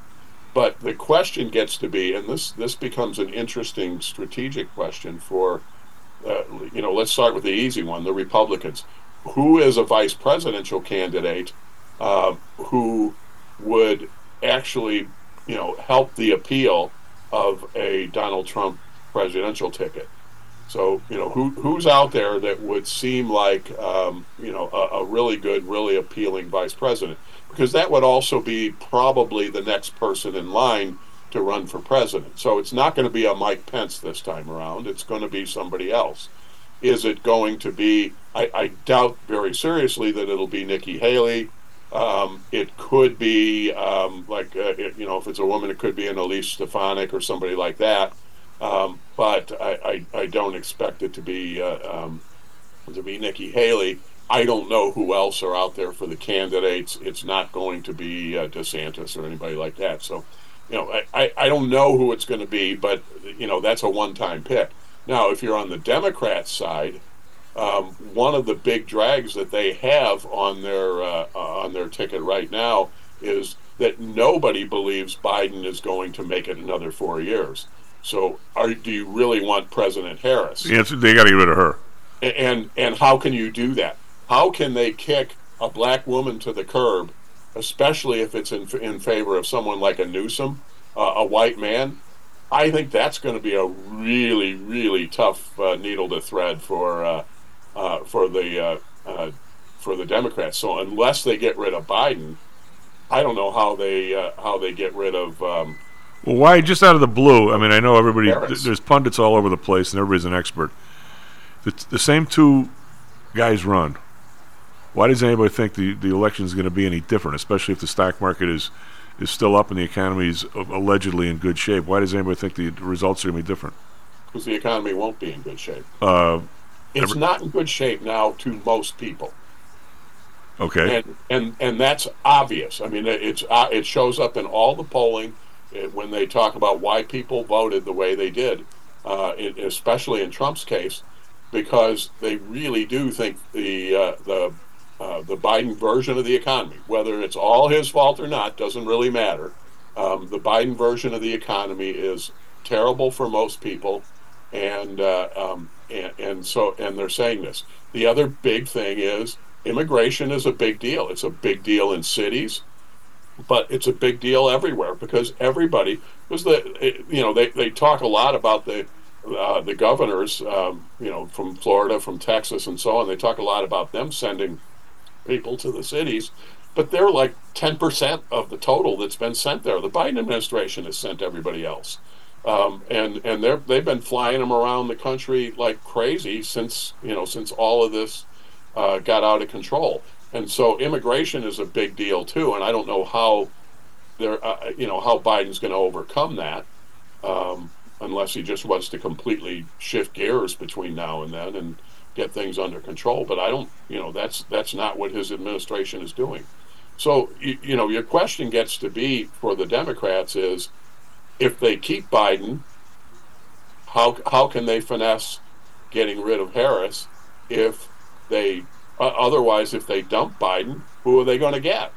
But the question gets to be, and this this becomes an interesting strategic question for, uh, you know, let's start with the easy one: the Republicans. Who is a vice presidential candidate uh, who would actually, you know, help the appeal of a Donald Trump presidential ticket? So you know who who's out there that would seem like um, you know a, a really good, really appealing vice president, because that would also be probably the next person in line to run for president. So it's not going to be a Mike Pence this time around. It's going to be somebody else. Is it going to be? I, I doubt very seriously that it'll be Nikki Haley. Um, it could be um, like uh, it, you know if it's a woman, it could be an Elise Stefanik or somebody like that. Um, but I, I, I don't expect it to be uh, um, to be Nikki Haley. I don't know who else are out there for the candidates. It's not going to be uh, DeSantis or anybody like that. So, you know, I, I, I don't know who it's going to be, but you know that's a one-time pick. Now, if you're on the Democrat side, um, one of the big drags that they have on their uh, on their ticket right now is that nobody believes Biden is going to make it another four years. So, are, do you really want President Harris? Answer, they got to get rid of her. And and how can you do that? How can they kick a black woman to the curb, especially if it's in in favor of someone like a Newsom, uh, a white man? I think that's going to be a really really tough uh, needle to thread for uh, uh, for the uh, uh, for the Democrats. So unless they get rid of Biden, I don't know how they uh, how they get rid of. Um, Well, why just out of the blue? I mean, I know everybody. Th- there's pundits all over the place, and everybody's an expert. The, the same two guys run. Why does anybody think the, the election is going to be any different, especially if the stock market is is still up and the economy is allegedly in good shape? Why does anybody think the results are going to be different? because the economy won't be in good shape. Uh, It's not in good shape now to most people. Okay. and and and that's obvious. I mean, it- it's uh, it shows up in all the polling uh, when they talk about why people voted the way they did, uh, in, especially in Trump's case, because they really do think the uh, the uh, the Biden version of the economy, whether it's all his fault or not, doesn't really matter. Um, the Biden version of the economy is terrible for most people, and uh, um, and, and so and they're saying this. The other big thing is immigration is a big deal. It's a big deal in cities, but it's a big deal everywhere because everybody was the you know they, they talk a lot about the uh, the governors um, you know from Florida, from Texas, and so on. They talk a lot about them sending people to the cities, but they're like ten percent of the total that's been sent there. The Biden administration has sent everybody else. Um, and and they're they've been flying them around the country like crazy since you know since all of this uh, got out of control. And so immigration is a big deal too. And I don't know how they're uh, you know how Biden's going to overcome that um, unless he just wants to completely shift gears between now and then and get things under control. But I don't you know that's that's not what his administration is doing. So you, you know your question gets to be for the Democrats is if they keep Biden, how how can they finesse getting rid of Harris if they uh, otherwise if they dump Biden, who are they going to get?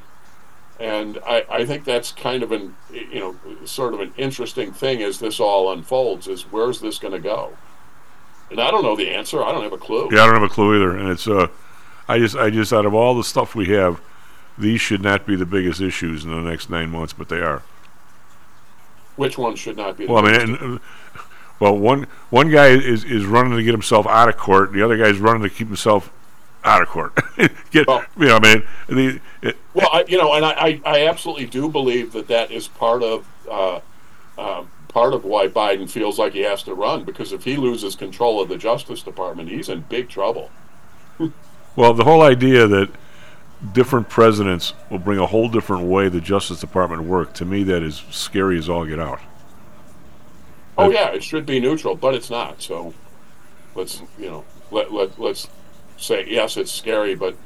And I, I think that's kind of an you know sort of an interesting thing as this all unfolds is where's this going to go? And I don't know the answer. I don't have a clue. Yeah, I don't have a clue either. And it's uh, I just I just out of all the stuff we have, these should not be the biggest issues in the next nine months, but they are. Which one should not be? the Well, I mean, and, well, one one guy is is running to get himself out of court. The other guy's running to keep himself out of court. get, you know, I mean, the it, Well, I, you know, and I, I, I absolutely do believe that that is part of uh, uh, part of why Biden feels like he has to run because if he loses control of the Justice Department, he's in big trouble. well, the whole idea that different presidents will bring a whole different way the Justice Department work. To me, that is scary as all get out. Oh yeah, it should be neutral, but it's not. So let's you know let let let's say yes, it's scary, but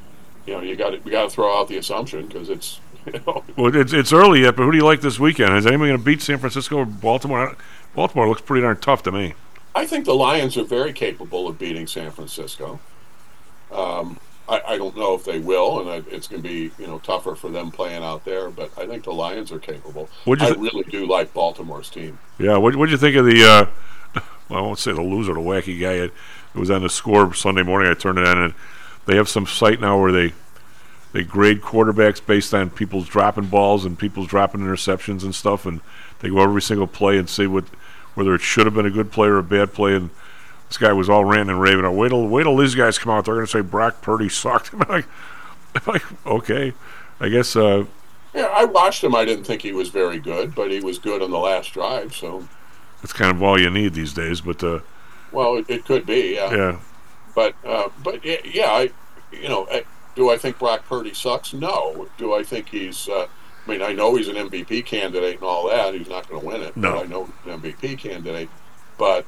you know you got to we got to throw out the assumption because it's you know Well, it's it's early yet, but who do you like this weekend? Is anyone going to beat San Francisco or Baltimore? Baltimore looks pretty darn tough to me. I think the Lions are very capable of beating San Francisco. Um, I, I don't know if they will, and I, it's going to be you know tougher for them playing out there. But I think the Lions are capable. I thi- really do like Baltimore's team. Yeah, what what'd you think of the? Uh, well, I won't say the loser, the wacky guy. It, it was on the score Sunday morning. I turned it on, and they have some site now where they they grade quarterbacks based on people's dropping balls and people's dropping interceptions and stuff, and they go over every single play and see what whether it should have been a good play or a bad play. And this guy was all ranting and raving. Wait till wait till these guys come out. They're going to say Brock Purdy sucked. I'm like, I'm like, okay, I guess. Uh, Yeah, I watched him. I didn't think he was very good, but he was good on the last drive. So, that's kind of all you need these days. But uh, well, it, it could be. Yeah. yeah, But uh, but yeah, yeah, I you know, I, do I think Brock Purdy sucks? No. Do I think he's? Uh, I mean, I know he's an MVP candidate and all that. He's not going to win it. No. I know he's an MVP candidate, but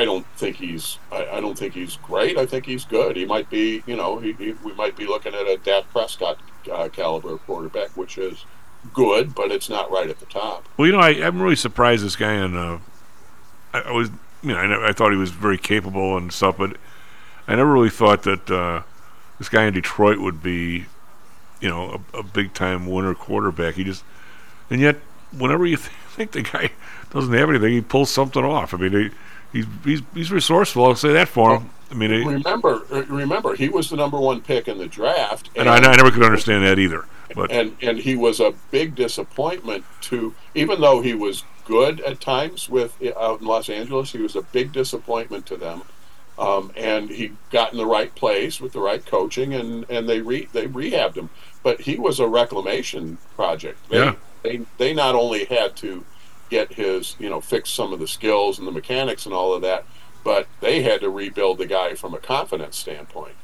I don't think he's I, I don't think he's great. I think he's good. He might be. You know, he, he we might be looking at a Dak Prescott uh, caliber quarterback, which is good, but it's not right at the top. Well, you know, I, I'm really surprised this guy. And uh, I, I was, you know, I, never, I thought he was very capable and stuff, but I never really thought that uh, this guy in Detroit would be, you know, a, a big time winner quarterback. He just, and yet, whenever you th- think the guy doesn't have anything, he pulls something off. I mean, he, he's he's he's resourceful. I'll say that for him. I mean, Remember, uh, remember, he was the number one pick in the draft, and I, I never could understand that either. But and and he was a big disappointment to even though he was good at times with out in Los Angeles he was a big disappointment to them um, and he got in the right place with the right coaching and and they re, they rehabbed him but he was a reclamation project they, Yeah. they they not only had to get his you know fix some of the skills and the mechanics and all of that but they had to rebuild the guy from a confidence standpoint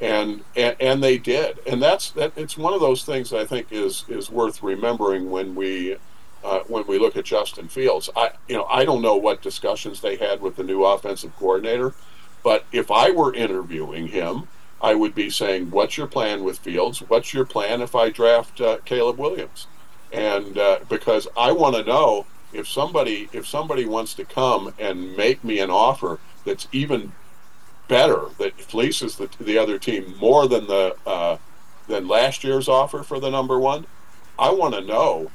and, and and they did and that's that it's one of those things that I think is is worth remembering when we uh, when we look at Justin Fields I you know I don't know what discussions they had with the new offensive coordinator but if I were interviewing him I would be saying, "What's your plan with Fields? What's your plan if I draft uh, Caleb Williams?" And uh, because I want to know if somebody if somebody wants to come and make me an offer that's even better that fleeces the the other team more than the uh, than last year's offer for the number one, I want to know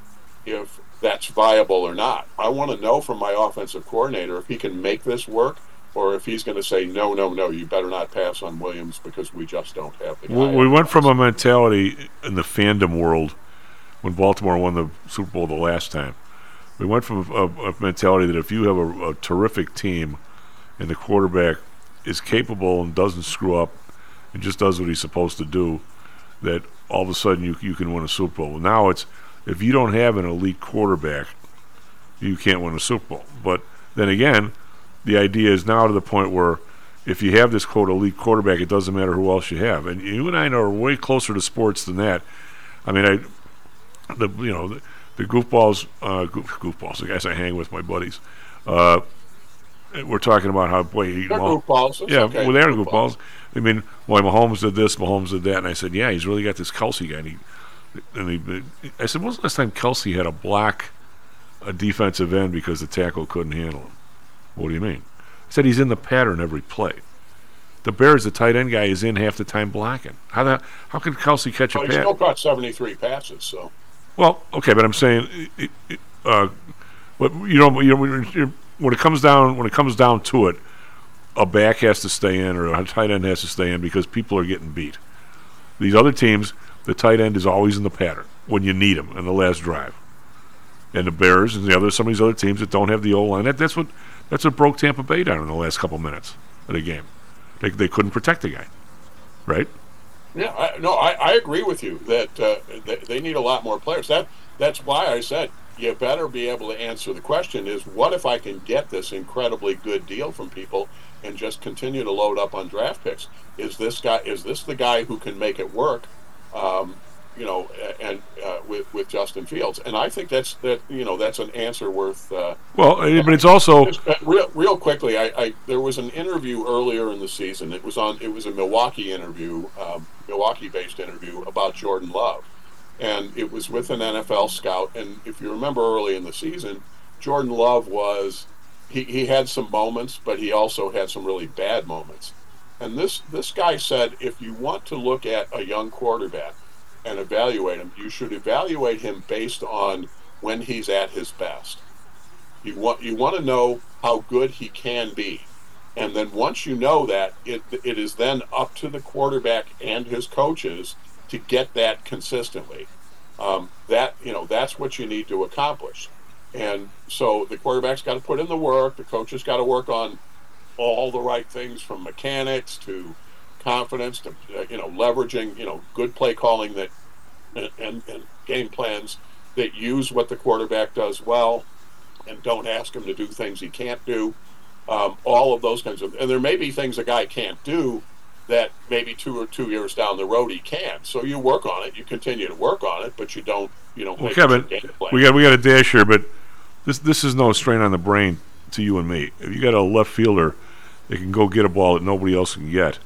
if that's viable or not. I want to know from my offensive coordinator if he can make this work or if he's going to say no, no, no, you better not pass on Williams because we just don't have the guy. We, we went from a mentality in the fandom world when Baltimore won the Super Bowl the last time. We went from a, a mentality that if you have a, a terrific team and the quarterback is capable and doesn't screw up and just does what he's supposed to do, that all of a sudden you you can win a Super Bowl. Now it's if you don't have an elite quarterback, you can't win a Super Bowl. But then again, the idea is now to the point where if you have this quote elite quarterback, it doesn't matter who else you have. And you and I are way closer to sports than that. I mean, I the you know the, the goofballs, uh, goof, goofballs, the guys I hang with, my buddies. Uh, we're talking about how boy, They're Mah- goofballs. It's yeah, okay. well, they're Goofballs. goofballs. I mean, boy, Mahomes did this, Mahomes did that, and I said, yeah, he's really got this Kelce guy. And, he, and he, I said, when's the last time Kelce had a block a defensive end because the tackle couldn't handle him? What do you mean? I said he's in the pattern every play. The Bears, the tight end guy, is in half the time blocking. How that? How can Kelce catch Well, a he still caught 73 passes, so. Well, okay, but I'm saying, uh, you know, you when it comes down, when it comes down to it, a back has to stay in or a tight end has to stay in because people are getting beat. These other teams, the tight end is always in the pattern when you need him in the last drive. And the Bears and the other some of these other teams that don't have the O line, that, that's what that's what broke Tampa Bay down in the last couple minutes of the game. They they couldn't protect the guy, right? Yeah, I, no, I, I agree with you that uh, they, they need a lot more players. That that's why I said you better be able to answer the question: Is what if I can get this incredibly good deal from people and just continue to load up on draft picks? Is this guy? Is this the guy who can make it work? Um, you know, and uh, with with Justin Fields, and I think that's that. You know, that's an answer worth. Uh, Well, but it's also just, real, real quickly, I, I there was an interview earlier in the season. It was on. It was a Milwaukee interview, um, Milwaukee-based interview about Jordan Love, and it was with an NFL scout. And if you remember early in the season, Jordan Love was he, he had some moments, but he also had some really bad moments. And this this guy said, if you want to look at a young quarterback and evaluate him, you should evaluate him based on when he's at his best. You want you want to know how good he can be, and then once you know that, it it is then up to the quarterback and his coaches to get that consistently. Um, that you know that's what you need to accomplish, and so the quarterback's got to put in the work. The coaches got to work on all the right things from mechanics to confidence to uh, you know leveraging you know good play calling that and, and, and game plans that use what the quarterback does well and don't ask him to do things he can't do. Um, all of those kinds of, and there may be things a guy can't do that maybe two or two years down the road he can. So you work on it, you continue to work on it, but you don't, you don't Well, Kevin, it your game plan. we got we got a dash here, but this this is no strain on the brain to you and me. If you got a left fielder that can go get a ball that nobody else can get,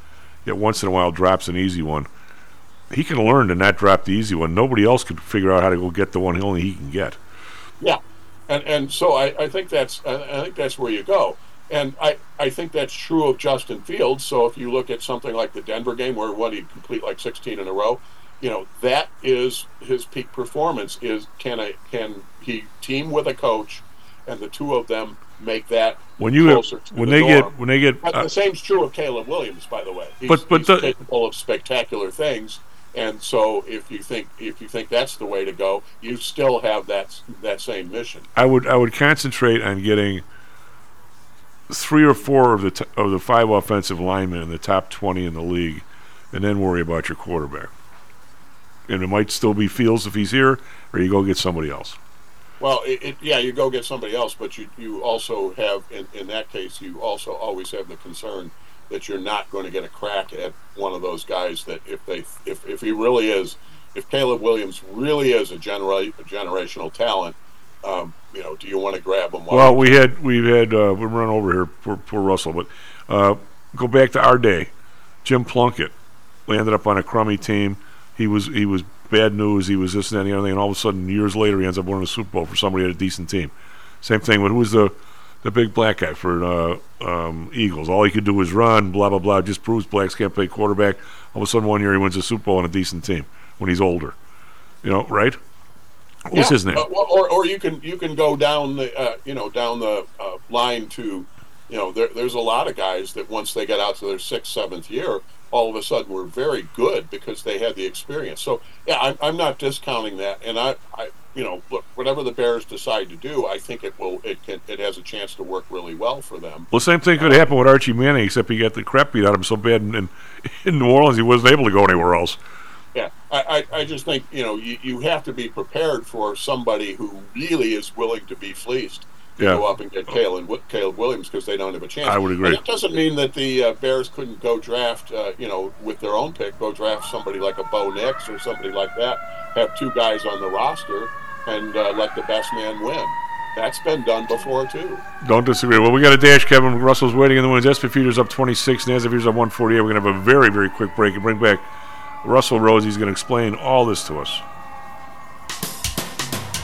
yet once in a while drops an easy one, he can learn to not drop the easy one. Nobody else can figure out how to go get the one only he can get. Yeah, and and so I, I think that's I, I think that's where you go, and I, I think that's true of Justin Fields. So if you look at something like the Denver game where what he complete like 16 in a row, you know that is his peak performance. Is can I can he team with a coach, and the two of them make that When you closer to when the they norm. get when they get But uh, the same's true of Caleb Williams, by the way. He's, But- but he's the- capable of spectacular things, and so if you think if you think that's the way to go, you still have that that same mission. I would I would concentrate on getting three or four of the t- of the five offensive linemen in the top twenty in the league, and then worry about your quarterback. And it might still be Fields if he's here, or you go get somebody else. Well, it, it, yeah, you go get somebody else, but you you also have in, in that case you also always have the concern that you're not going to get a crack at one of those guys that if they if, if he really is if Caleb Williams really is a, genera- a generational talent, um, you know, do you want to grab him? while Well, we had we had uh, we're running over here, poor, poor Russell, but uh, go back to our day, Jim Plunkett. landed up on a crummy team. He was he was bad news. He was this and that and the other thing, and all of a sudden, years later, he ends up winning a Super Bowl for somebody had a decent team. Same thing with who was the the big black guy for uh, um, Eagles. All he could do was run, blah blah blah. Just proves blacks can't play quarterback. All of a sudden, one year he wins a Super Bowl on a decent team when he's older. You know, right? What was Yeah, his name? uh, or, or you can you can go down the uh, you know down the uh, line to you know there, there's a lot of guys that once they get out to their sixth seventh year all of a sudden were very good because they had the experience. So yeah I'm, I'm not discounting that. And I, I you know look whatever the Bears decide to do I think it will it can it has a chance to work really well for them. Well, same thing could happen with Archie Manning, except he got the crap beat out of him so bad in, in, in New Orleans he wasn't able to go anywhere else. Yeah, I, I, I just think you know you, you have to be prepared for somebody who really is willing to be fleeced Yeah. go up and get Caleb, Caleb Williams because they don't have a chance. I would agree. And it doesn't mean that the uh, Bears couldn't go draft, uh, you know, with their own pick, go draft somebody like a Bo Nix or somebody like that. Have two guys on the roster and uh, let the best man win. That's been done before too. Don't disagree. Well, we got a dash. Kevin Russell's waiting in the wings. SP Futures up 26, NASDAQ Futures up 148. We're going to have a very, very quick break and bring back Russell Rhoads. He's going to explain all this to us.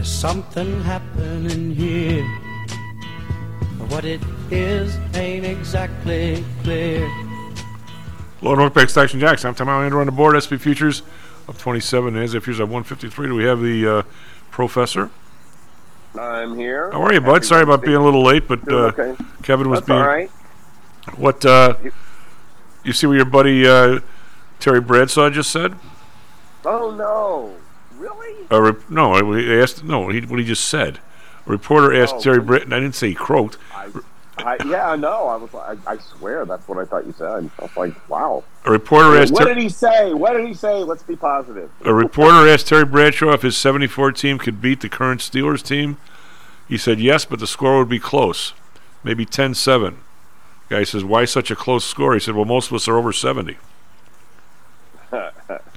There's something happening here. But what it is ain't exactly clear. Low Northback Stocks and Jocks. I'm Tom Allender on the board. SP Futures up 27. NASDAQ Futures up 153. Do we have the uh, professor? I'm here. How are you, bud? Sorry about being a little late, but uh, okay. Kevin was That's being. all right. What? Uh, you see what your buddy uh, Terry Bradshaw just said? Oh no! Really? A re- no, he asked. No, he, what he just said. A reporter asked Oh, Terry Brad. I didn't say he croaked. I, yeah, I know. I was. I, I swear that's what I thought you said. I was like, wow. A reporter asked. What Ter- did he say? What did he say? Let's be positive. A reporter asked Terry Bradshaw if his 74 team could beat the current Steelers team. He said yes, but the score would be close, maybe 10 7. Guy says, "Why such a close score?" He said, "Well, most of us are over 70."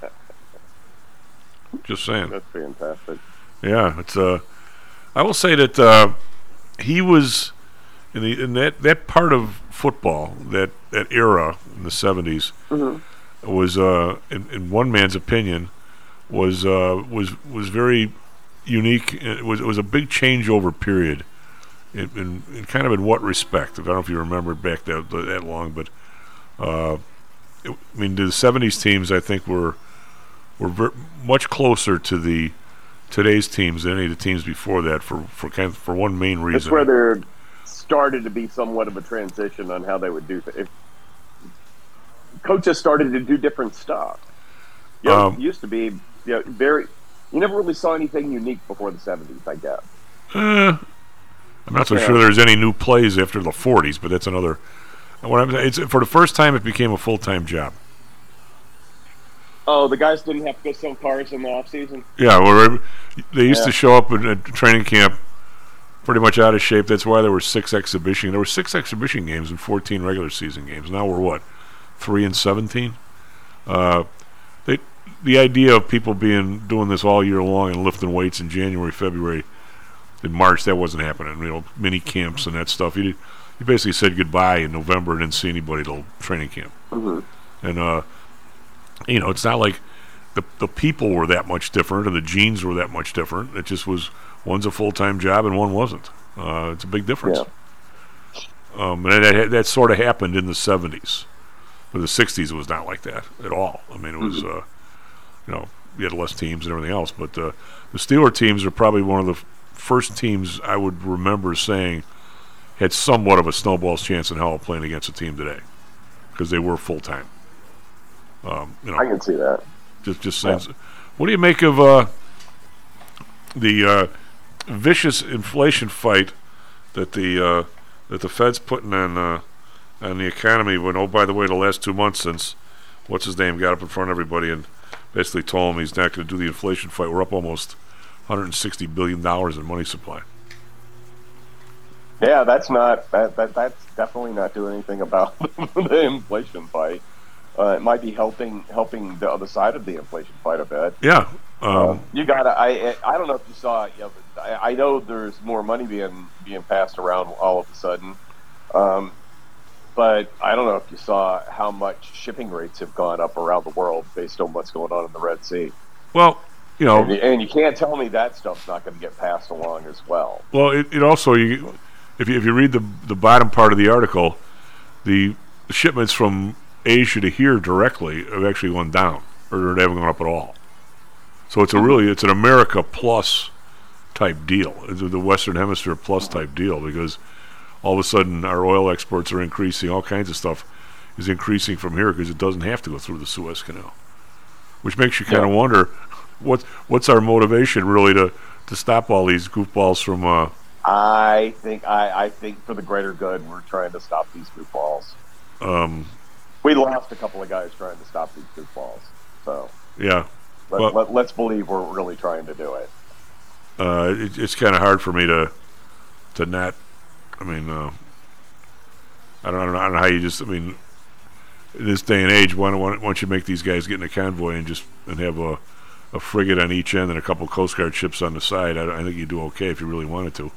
Just saying. That's fantastic. Yeah, it's uh I will say that uh he was in the in that that part of football, that that era in the 70s Mhm. was uh in, in one man's opinion was uh was was very unique it was it was a big changeover period in, in, in kind of in what respect I don't know if you remember back that that long but uh it, I mean the 70s teams I think were were ver- much closer to the today's teams than any of the teams before that for for kind of, for one main reason. That's where there started to be somewhat of a transition on how they would do things. Coaches started to do different stuff. You know, Um, it used to be you know, very. You never really saw anything unique before the seventies, I guess. Eh, I'm not so Yeah. sure there's any new plays after the 40s, but that's another. What I'm it's for the first time it became a full time job. Oh, the guys didn't have to go sell cars in the off season. Yeah, where they used Yeah. to show up at, at training camp pretty much out of shape. That's why there were six exhibition. There were six exhibition games and 14 regular season games. Now we're what, three and 17. Uh, they, the idea of people being doing this all year long and lifting weights in January, February, in March, that wasn't happening. You know, mini camps and that stuff. You you basically said goodbye in November and didn't see anybody till training camp. Mhm. And uh, you know, it's not like the the people were that much different and the genes were that much different. It just was one's a full time job and one wasn't. Uh, it's a big difference. Um, and that, that sort of happened in the '70s, but the '60s was not like that at all. I mean, it was Mhm. uh, you know you had less teams and everything else, but uh, the Steeler teams are probably one of the f- first teams I would remember saying had somewhat of a snowball's chance in hell playing against a team today because they were full time. Um, you know, I can see that. just just saying. What do you make of uh, the uh, vicious inflation fight that the uh, that the Fed's putting on uh, on the economy? When oh, by the way, the last two months since what's his name got up in front of everybody and basically told him he's not going to do the inflation fight. We're up almost 160 billion dollars in money supply. Yeah, that's not that, that that's definitely not doing anything about the inflation fight. Uh, it might be helping helping the other side of the inflation fight a bit. Yeah. Um, Um, you got to. I I don't know if you saw. You know, I, I know there's more money being being passed around all of a sudden, um, but I don't know if you saw how much shipping rates have gone up around the world based on what's going on in the Red Sea. Well, you know, and, you- and you can't tell me that stuff's not going to get passed along as well. Well, it, it also you, if you if you read the the bottom part of the article, the shipments from Asia to here directly have actually gone down, or they haven't gone up at all. So it's a really it's an America plus type deal, it's the Western Hemisphere plus type deal because all of a sudden our oil exports are increasing, all kinds of stuff is increasing from here because it doesn't have to go through the Suez Canal, which makes you kind of wonder what what's our motivation really to to stop all these goofballs from. Uh, I think I, I think for the greater good, we're trying to stop these goofballs. um, We lost a couple of guys trying to stop these goofballs, so yeah. let, Well- let, let's believe we're really trying to do it. uh, it, it's kind of hard for me to to not. I mean, uh, I don't, I don't know, I don't know how you just. I mean, in this day and age, why don't, why don't you make these guys get in a convoy and just and have a a frigate on each end and a couple Coast Guard ships on the side? I, I think you'd do okay if you really wanted to.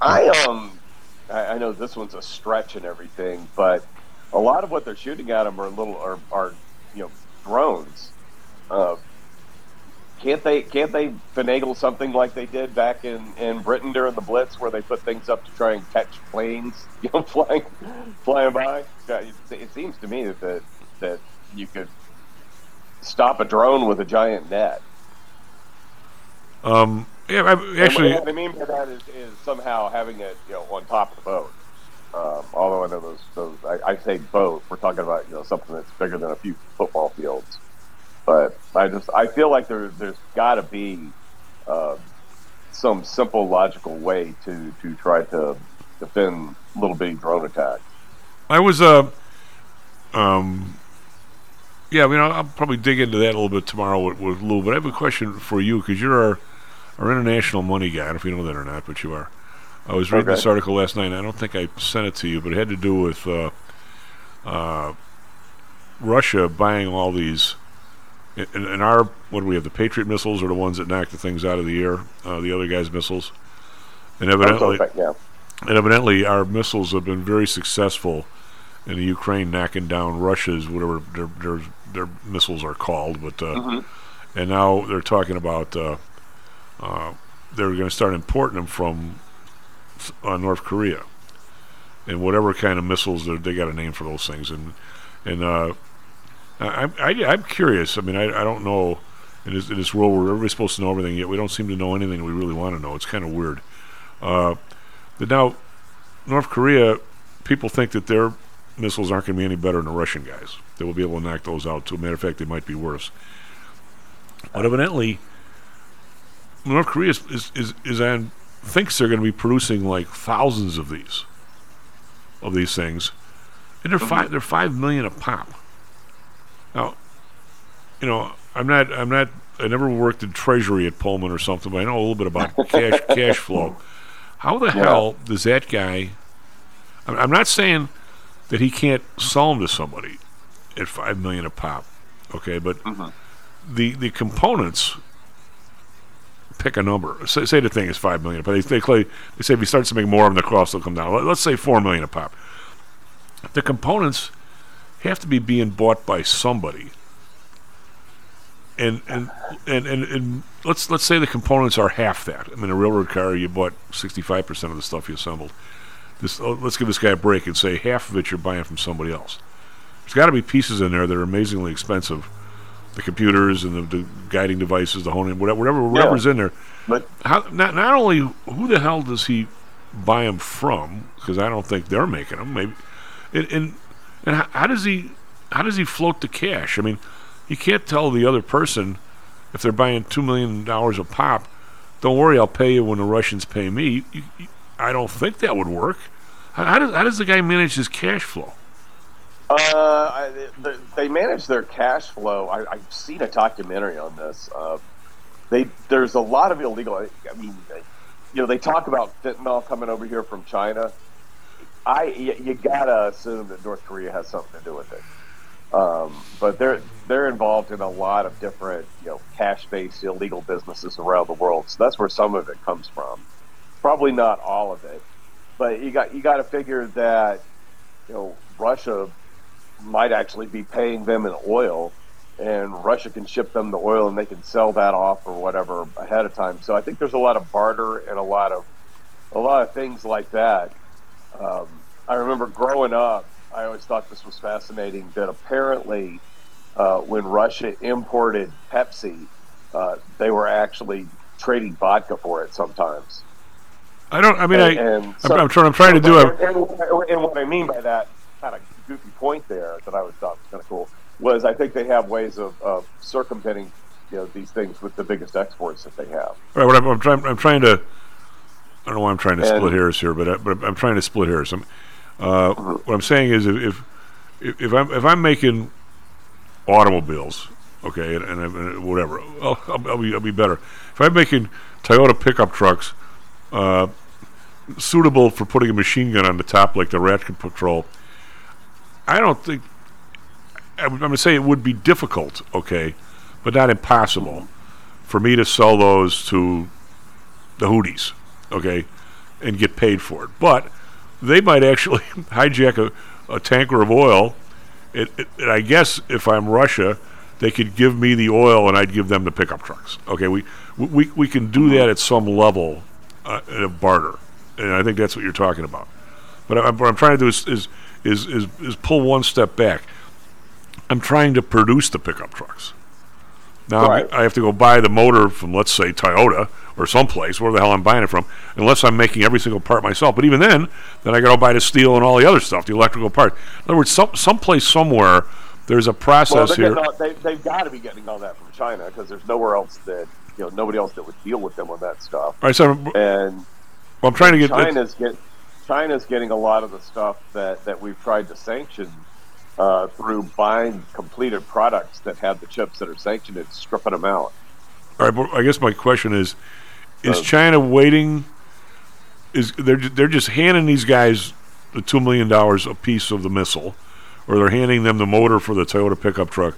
I um, I, I know this one's a stretch and everything, but a lot of what they're shooting at them are little are, are you know drones. Uh, can't they can't they finagle something like they did back in, in Britain during the Blitz, where they put things up to try and catch planes, you know, flying flying by? It, it seems to me that that, that you could stop a drone with a giant net. Um, yeah, I, And actually, what I mean by that is, is somehow having it, you know, on top of the boat. Um, although I know those, those I, I say boat, we're talking about you know something that's bigger than a few football fields. But I just I feel like there there's got to be uh, some simple logical way to to try to defend little bitty drone attacks. I was uh, um, yeah. I mean, I'll, I'll probably dig into that a little bit tomorrow with, with Lou. But I have a question for you because you're our our international money guy. I don't know if you know that or not, but you are. I was reading Okay. this article last night. and I don't think I sent it to you, but it had to do with uh, uh, Russia buying all these. And, and our what do we have? The Patriot missiles are the ones that knock the things out of the air. Uh, the other guys' missiles, and evidently, yeah. and evidently, our missiles have been very successful in the Ukraine knocking down Russia's whatever their their, their missiles are called. But uh, Mhm. and now they're talking about uh, uh, they're going to start importing them from uh, North Korea and whatever kind of missiles they got a name for those things and and uh, I, I I'm curious. I mean, I, I don't know in this, in this world where everybody's supposed to know everything yet we don't seem to know anything we really want to know. It's kind of weird. Uh, but now North Korea, people think that their missiles aren't going to be any better than the Russian guys. They will be able to knock those out. To a matter of fact, they might be worse. But evidently, North Korea is is, is, is on thinks they're going to be producing like thousands of these of these things, and they're five they're five million a pop. Now, you know, I'm not I'm not I never worked in treasury at Pullman or something, but I know a little bit about cash cash flow. How the Yeah. hell does that guy? I'm, I'm not saying that he can't sell them to somebody at five million a pop, okay, but mm-hmm. the the components pick a number. Say, say the thing is five million, but they they, they say if he starts to make more of them, the cost will come down. Let, let's say four million a pop. The components have to be being bought by somebody. And and, and and and let's let's say the components are half that. I mean, a railroad car, you bought sixty five percent of the stuff you assembled. This, oh, let's give this guy a break and say half of it you're buying from somebody else. There's got to be pieces in there that are amazingly expensive. The computers and the, the guiding devices, the homing, whatever, whatever, whatever's in there. But how, not not only who the hell does he buy them from? Because I don't think they're making them. Maybe, and and, and how, how does he how does he float the cash? I mean, you can't tell the other person if they're buying two million dollars a pop. Don't worry, I'll pay you when the Russians pay me. You, you, I don't think that would work. How, how does how does the guy manage his cash flow? Uh, they, manage their cash flow. I, I've seen a documentary on this. Uh, they there's a lot of illegal. I, I mean, they, you know, they talk about fentanyl coming over here from China. I you, you gotta assume that North Korea has something to do with it. Um, but they're they're involved in a lot of different you know cash-based illegal businesses around the world. So that's where some of it comes from. Probably not all of it, but you got you got to figure that you know Russia might actually be paying them in oil, and Russia can ship them the oil and they can sell that off or whatever ahead of time. So I think there's a lot of barter and a lot of a lot of things like that. Um, I remember growing up, I always thought this was fascinating that apparently uh, when Russia imported Pepsi, uh, they were actually trading vodka for it sometimes. I don't. I mean, And- I. and I'm, I'm trying. I'm trying to do and, a. and, and what I mean by that kind of goofy point there that I was thought was kind of cool was I think they have ways of, of circumventing you know these things with the biggest exports that they have. Right. What I'm, I'm trying. I'm trying to. I don't know why I'm trying to And- split hairs here, but I, but I'm trying to split hairs. I'm, uh, what I'm saying is, if if, if I'm if I'm making automobiles, okay, and, and, and whatever, I'll, I'll, be I'll be better. If I'm making Toyota pickup trucks, uh, suitable for putting a machine gun on the top like the Ratchet Patrol, I don't think. I'm going to say it would be difficult, okay, but not impossible, for me to sell those to the Houthis, okay, and get paid for it. But they might actually hijack a, a tanker of oil. It, it, and I guess if I'm Russia, they could give me the oil and I'd give them the pickup trucks. Okay, we we, we can do that at some level uh, in a barter, and I think that's what you're talking about. But I, what I'm trying to do is is, is is is pull one step back. I'm trying to produce the pickup trucks. Now Right. I have to go buy the motor from, let's say, Toyota or someplace, where the hell I'm buying it from, unless I'm making every single part myself. But even then, then I got to buy the steel and all the other stuff, the electrical part. In other words, some someplace somewhere there's a process they're here. all, they, they've got to be getting all that from China because there's nowhere else that you know nobody else that would deal with them on that stuff. All right, so And well, I'm trying to get China's get China's getting a lot of the stuff that that we've tried to sanction uh, through buying completed products that have the chips that are sanctioned and stripping them out. All right, but I guess my question is: Is Uh, China waiting is they're they're just handing these guys the two million dollars a piece of the missile, or they're handing them the motor for the Toyota pickup truck,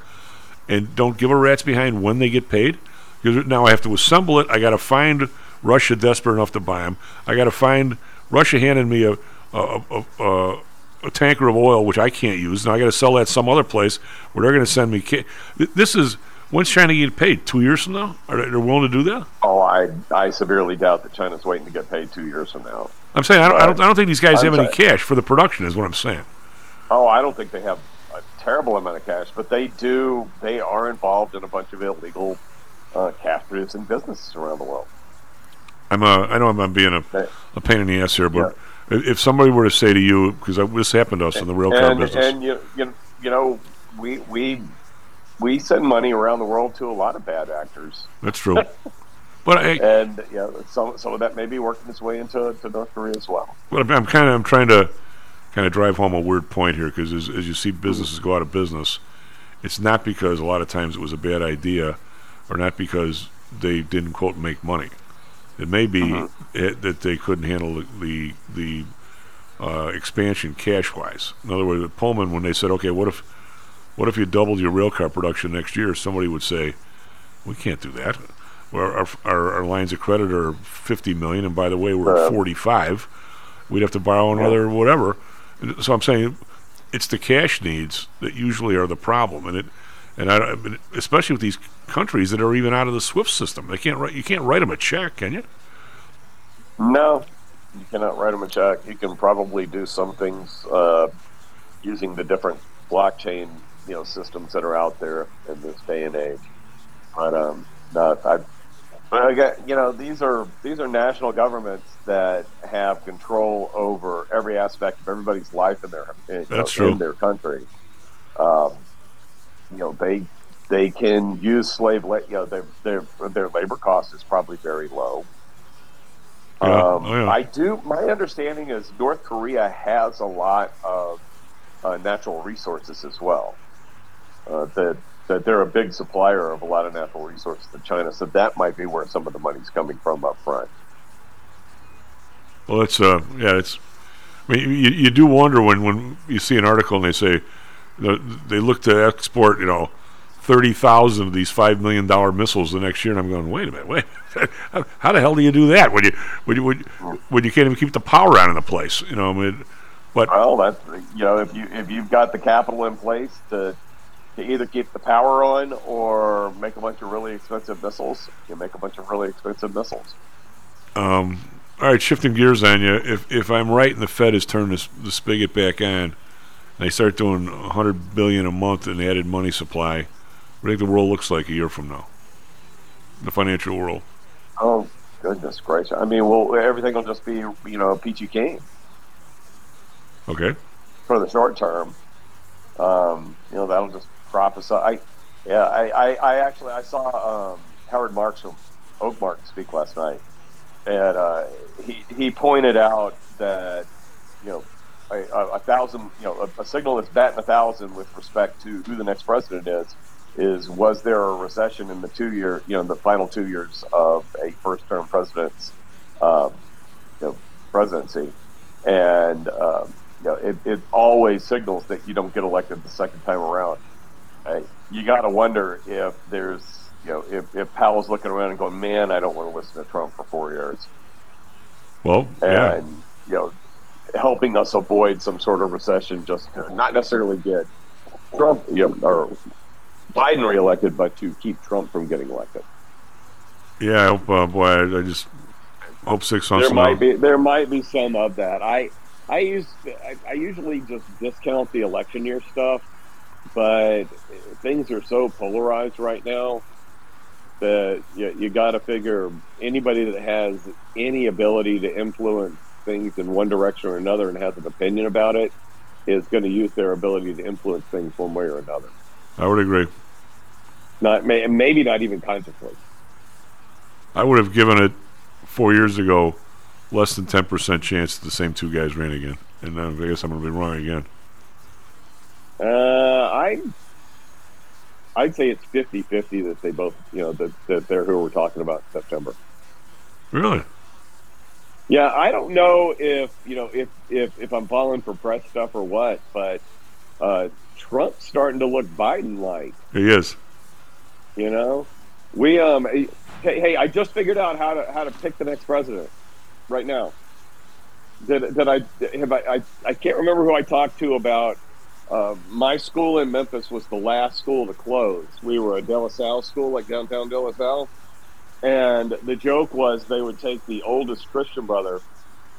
and don't give a rat's behind when they get paid. Because now I have to assemble it. I got to find Russia desperate enough to buy them. I got to find Russia handed me a a, a, a a tanker of oil which I can't use. Now I got to sell that some other place where they're going to send me. Ca- this is when's China going to get paid? Two years from now? Are they willing to do that? Oh, I I severely doubt that China's waiting to get paid two years from now. I'm saying I don't, I don't, I don't think these guys I'm have any cash for the production. Is what I'm saying. Oh, I don't think they have a terrible amount of cash, but they do. They are involved in a bunch of illegal uh, cash producing businesses around the world. I'm uh, I know I'm, I'm being a, a pain in the ass here, but if, if somebody were to say to you, because this happened to us in the rail car and, business, and you, you you know we we we send money around the world to a lot of bad actors. that's true. but I, and yeah, some some of that may be working its way into to North Korea as well. But I'm- I'm kind of I'm trying to kind of drive home a weird point here because as, as you see businesses go out of business, it's not because a lot of times it was a bad idea, or not because they didn't quote make money. It may be it, that they couldn't handle the the, uh, expansion cash wise. In other words, at Pullman when they said, okay, what if what if you doubled your rail car production next year? Somebody would say, we can't do that. Well, our, our, our lines of credit are 50 million, and by the way, we're at 45. We'd have to borrow another whatever. So I'm saying it's the cash needs that usually are the problem, and it and I, don't- especially with these countries that are even out of the SWIFT system, they can't write. You can't write them a check, can you? No, you cannot write them a check. You can probably do some things uh, using the different blockchain, you know, systems that are out there in this day and age. But um, no, I, but I get, you know, these are these are national governments that have control over every aspect of everybody's life in their in, That's know, true. in their country. Um, you know, they they can use slave la- you know their their their labor cost is probably very low. Yeah, Um, oh, yeah. I do. My understanding is North Korea has a lot of uh, natural resources as well. Uh, that that they're a big supplier of a lot of natural resources to China, so that might be where some of the money's coming from up front. Well, it's uh, yeah, it's. I mean, you, you do wonder when, when you see an article and they say they look to export, you know, thirty thousand of these five million dollar missiles the next year, and I'm going, wait a minute, wait, how, how the hell do you do that when you when you when, you- when you can't even keep the power on in the place? You know, I mean, but Well, that's you know if you if you've got the capital in place to to either keep the power on or make a bunch of really expensive missiles, you make a bunch of really expensive missiles. Um, all right, shifting gears on you. If if I'm right, and the Fed has turned this, the spigot back on, they start doing 100 billion a month in added money supply, what do you think the world looks like a year from now? The financial world. Oh goodness gracious! I mean, well, everything will just be you know peachy keen Okay. for the short term. Um, you know that'll just prop us up. I yeah, I, I, I actually I saw um, Howard Marks from Oakmark speak last night, and uh, he he pointed out that you know a, a, a thousand you know a, a signal that's batting a thousand with respect to who the next president is is was there a recession in the two year you know in the final two years of a first term president's um, you know, presidency? And um, you know it, it always signals that you don't get elected the second time around. You got to wonder if there's you know if, if Powell's looking around and going man I don't want to listen to Trump for four years. Well, yeah. you know helping us avoid some sort of recession just to not necessarily get Trump you know, or Biden reelected but to keep Trump from getting elected Yeah, I hope, uh, boy, I, I just hope six months there from now. might be there might be some of that I I use I, I usually just discount the election year stuff but things are so polarized right now that you, you got to figure anybody that has any ability to influence things in one direction or another and has an opinion about it is going to use their ability to influence things one way or another. I would agree. Not may, maybe not even consciously. I would have given it four years ago less than 10% chance that the same two guys ran again. And I guess I'm going to be wrong again. Uh, I I'd say it's 50-50 that they both you know that, that they're who we're talking about in September. Really? Yeah, I don't know if you know if if if I'm falling for press stuff or what, but uh, Trump's starting to look Biden like. He is. You know, we um, hey, hey, I just figured out how to how to pick the next president right now. Did did I have I I, I can't remember who I talked to about. Uh, my school in Memphis was the last school to close. We were a De La Salle school, like downtown De La Salle, and the joke was they would take the oldest Christian brother,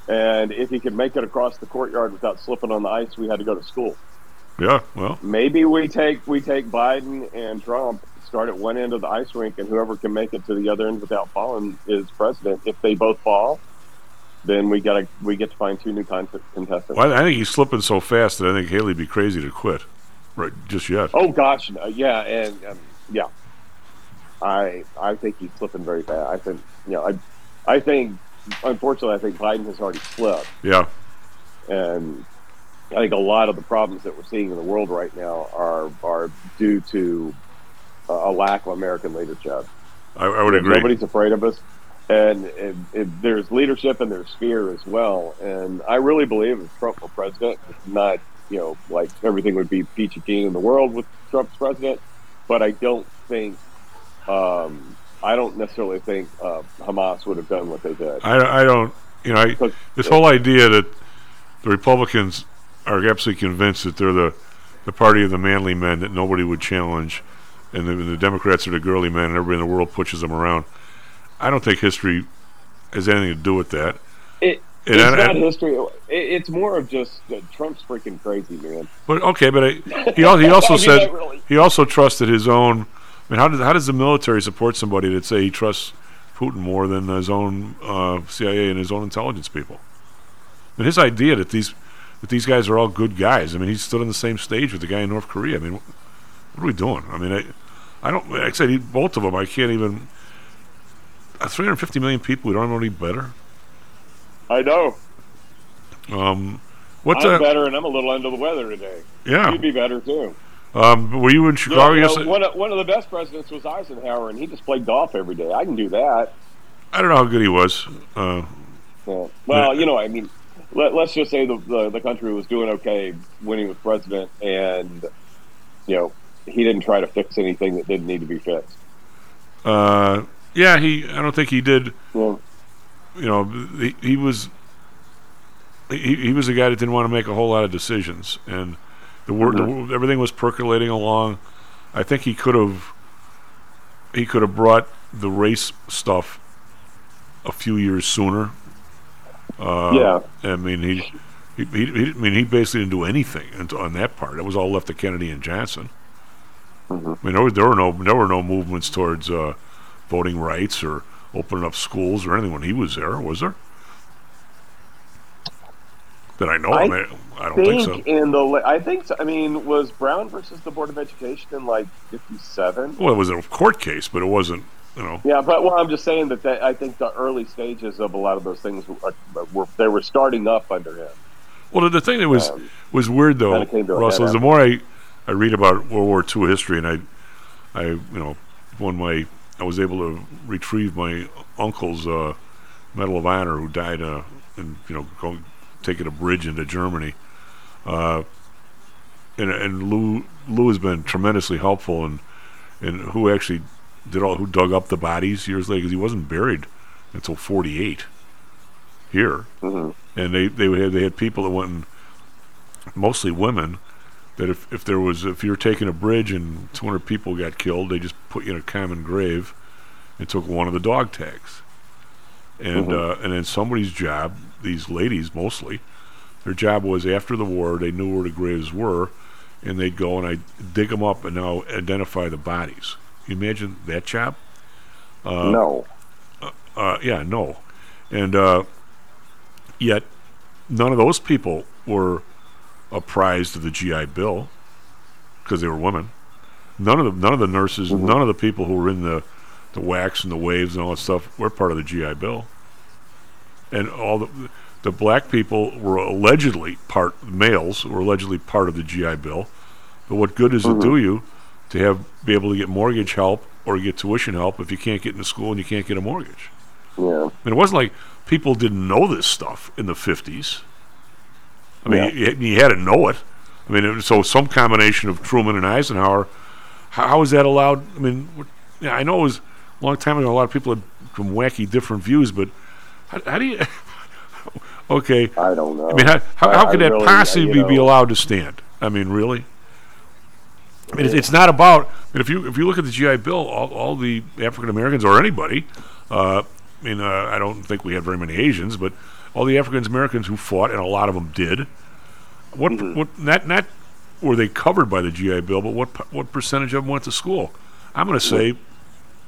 and if he could make it across the courtyard without slipping on the ice, we had to go to school. Yeah, well, Maybe we take we take Biden and Trump, start at one end of the ice rink, and whoever can make it to the other end without falling is president. If they both fall, then we gotta we get to find two new con- contestants. well, I think he's slipping so fast that I think Haley'd be crazy to quit, right? Just yet. Oh gosh, no, yeah, and um, yeah, I I think he's slipping very bad. I think you know I I think unfortunately I think Biden has already slipped, Yeah. and I think a lot of the problems that we're seeing in the world right now are are due to a lack of American leadership. I, I would agree. Nobody's afraid of us, and it, it, there's leadership and there's fear as well. And I really believe if Trump were president, it's not you know like everything would be peachy keen in the world with Trump's president, but I don't think. Um, I don't necessarily think uh, Hamas would have done what they did. I, I don't, you know, I, this whole idea that the Republicans are absolutely convinced that they're the, the party of the manly men that nobody would challenge, and the, the Democrats are the girly men, and everybody in the world pushes them around. I don't think history has anything to do with that. It, it's I- not I- history. It, it's more of just uh, Trump's freaking crazy, man. But okay, but I, he, he also said really- he also trusted his own. I mean, how does how does the military support somebody that say he trusts Putin more than his own uh, CIA and his own intelligence people? And his idea that these that these guys are all good guys. I mean, he stood on the same stage with the guy in North Korea. I mean, what are we doing? I mean, I I don't. Like I said he, both of them. I can't even. Uh, 350 million people. We don't know any better. I know. Um, what I'm the? better, and I'm a little under the weather today. Yeah. you'd be better too. Um, were you in Chicago You know, yesterday? one, of, one of the best presidents was Eisenhower, and he just played golf every day. I can do that. I don't know how good he was. Uh, Yeah. Well, you know, I mean, let, let's just say the, the the country was doing okay when he was president, and you know, he didn't try to fix anything that didn't need to be fixed. Uh, yeah, he. I don't think he did. Yeah. You know, he, he was. He, he was a guy that didn't want to make a whole lot of decisions, and the Mhm. everything was percolating along. I think he could have. He could have brought the race stuff a few years sooner. Uh, Yeah. I mean he. He, he, he, I mean, he basically didn't do anything on that part. It was all left to Kennedy and Johnson. Mm-hmm. I mean, there were, there were no there were no movements towards uh, voting rights or opening up schools or anything when he was there, was there? That I know. I, mean, I don't think so. in the I think so, I mean was Brown versus the Board of Education in like '57. Well, it was a court case, but it wasn't. You know, Yeah, but well, I'm just saying that they, I think the early stages of a lot of those things were, were they were starting up under him. Well, the, thing that was Um, was weird though, kinda came to a Russell, is the more I I read about World War II history, and I I you know when my I was able to retrieve my uncle's uh, Medal of Honor who died uh, in you know going, taking a bridge into Germany. Uh, and and Lou Lou has been tremendously helpful and and who actually did all who dug up the bodies years later because he wasn't buried until 48 here Mm-hmm. and they they had they had people that went and mostly women that if if there was if you're taking a bridge and 200 people got killed they just put you in a common grave and took one of the dog tags and Mhm. uh, and then somebody's job these ladies mostly their job was after the war they knew where the graves were and they'd go and I'd dig them up and now identify the bodies. You imagine that job? Uh, no. Uh, uh, yeah, no, and uh, yet none of those people were apprised of the GI Bill because they were women. None of the none of the nurses, none of the people who were in the the WACs and the waves and all that stuff were part of the GI Bill. And all the the black people were allegedly part males were allegedly part of the GI Bill. But what good does it do mm-hmm. you to have be able to get mortgage help or get tuition help if you can't get into school and you can't get a mortgage? Yeah. And it wasn't like people didn't know this stuff in the 50s. I mean, Yeah. you, you had to know it. I mean, it so some combination of Truman and Eisenhower. How, how is that allowed? I mean, yeah, I know it was a long time ago. A lot of people had some wacky different views, but how, how do you? okay, I don't know. I mean, how, how, how could that really- possibly be know- allowed to stand? I mean, really? I mean, it's, it's not about. I mean, if you if you look at the GI Bill, all, all the African Americans or anybody, uh, I mean, uh, I don't think we had very many Asians, but all the African Americans who fought, and a lot of them did. What Mm-hmm. what not not were they covered by the GI Bill, but what what percentage of them went to school? I'm going to say.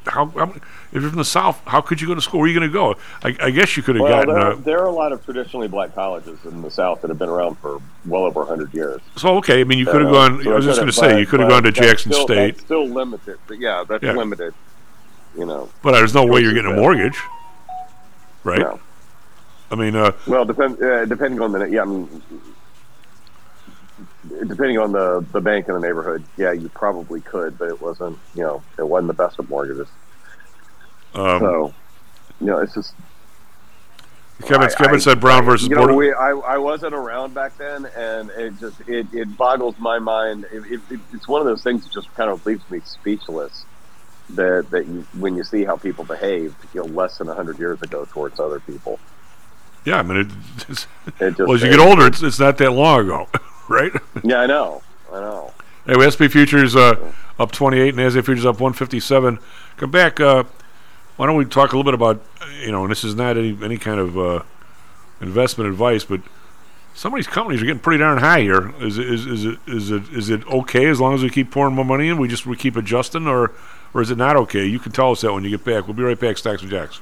How, how if you're from the South, how could you go to school? Where are you going to go? I, I guess you could have Well, gotten. there, are, there are a lot of traditionally black colleges in the South that have been around for well over 100 years. So okay, I mean, you could have Uh, gone. so I was just going to say you could have gone to Jackson still- State, still limited. But yeah, that's Yeah. limited. You know. but there's no way you're getting a mortgage, right? No. I mean, uh, Well, depend, uh, depending on the yeah, I mean, depending on the the bank in the neighborhood, yeah, you probably could, but it wasn't. You know, it wasn't the best of mortgages. um, so, you know, it's just Kevin, I- Kevin I- said Brown versus you know, we, I, I wasn't around back then, and it just it, it boggles my mind. It, it, it- it's one of those things that just kind of leaves me speechless. That that you, when you see how people behaved, you know, less than hundred years ago towards other people. yeah, I mean, It just- well, as you get older, it's, it's not that long ago, right? Yeah, I know, I know. Anyway, SP futures uh, up 28, and NASDAQ futures up 157. Come back. Uh, why don't we talk a little bit about you know? And this is not any any kind of uh, investment advice, but some of these companies are getting pretty darn high here. Is it, is, is it is it is it okay as long as we keep pouring more money in? We just we keep adjusting, or or is it not okay? You can tell us that when you get back. We'll be right back. Stocks and Jocks.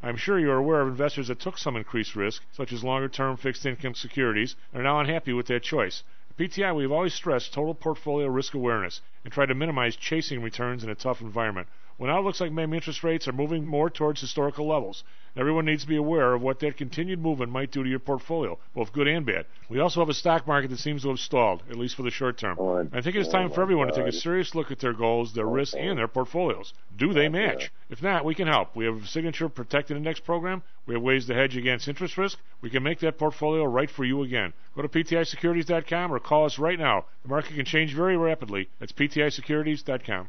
I'm sure you are aware of investors that took some increased risk, such as longer term fixed income securities, and are now unhappy with that choice. At PTI, we've always stressed total portfolio risk awareness and tried to minimize chasing returns in a tough environment. Well, now it looks like maybe interest rates are moving more towards historical levels. Everyone needs to be aware of what that continued movement might do to your portfolio, both good and bad. We also have a stock market that seems to have stalled, at least for the short term. I think it's time for everyone to take a serious look at their goals, their risks, and their portfolios. Do they match? If not, we can help. We have a signature protected index program. We have ways to hedge against interest risk. We can make that portfolio right for you again. Go to PTIsecurities.com or call us right now. The market can change very rapidly. That's PTIsecurities.com.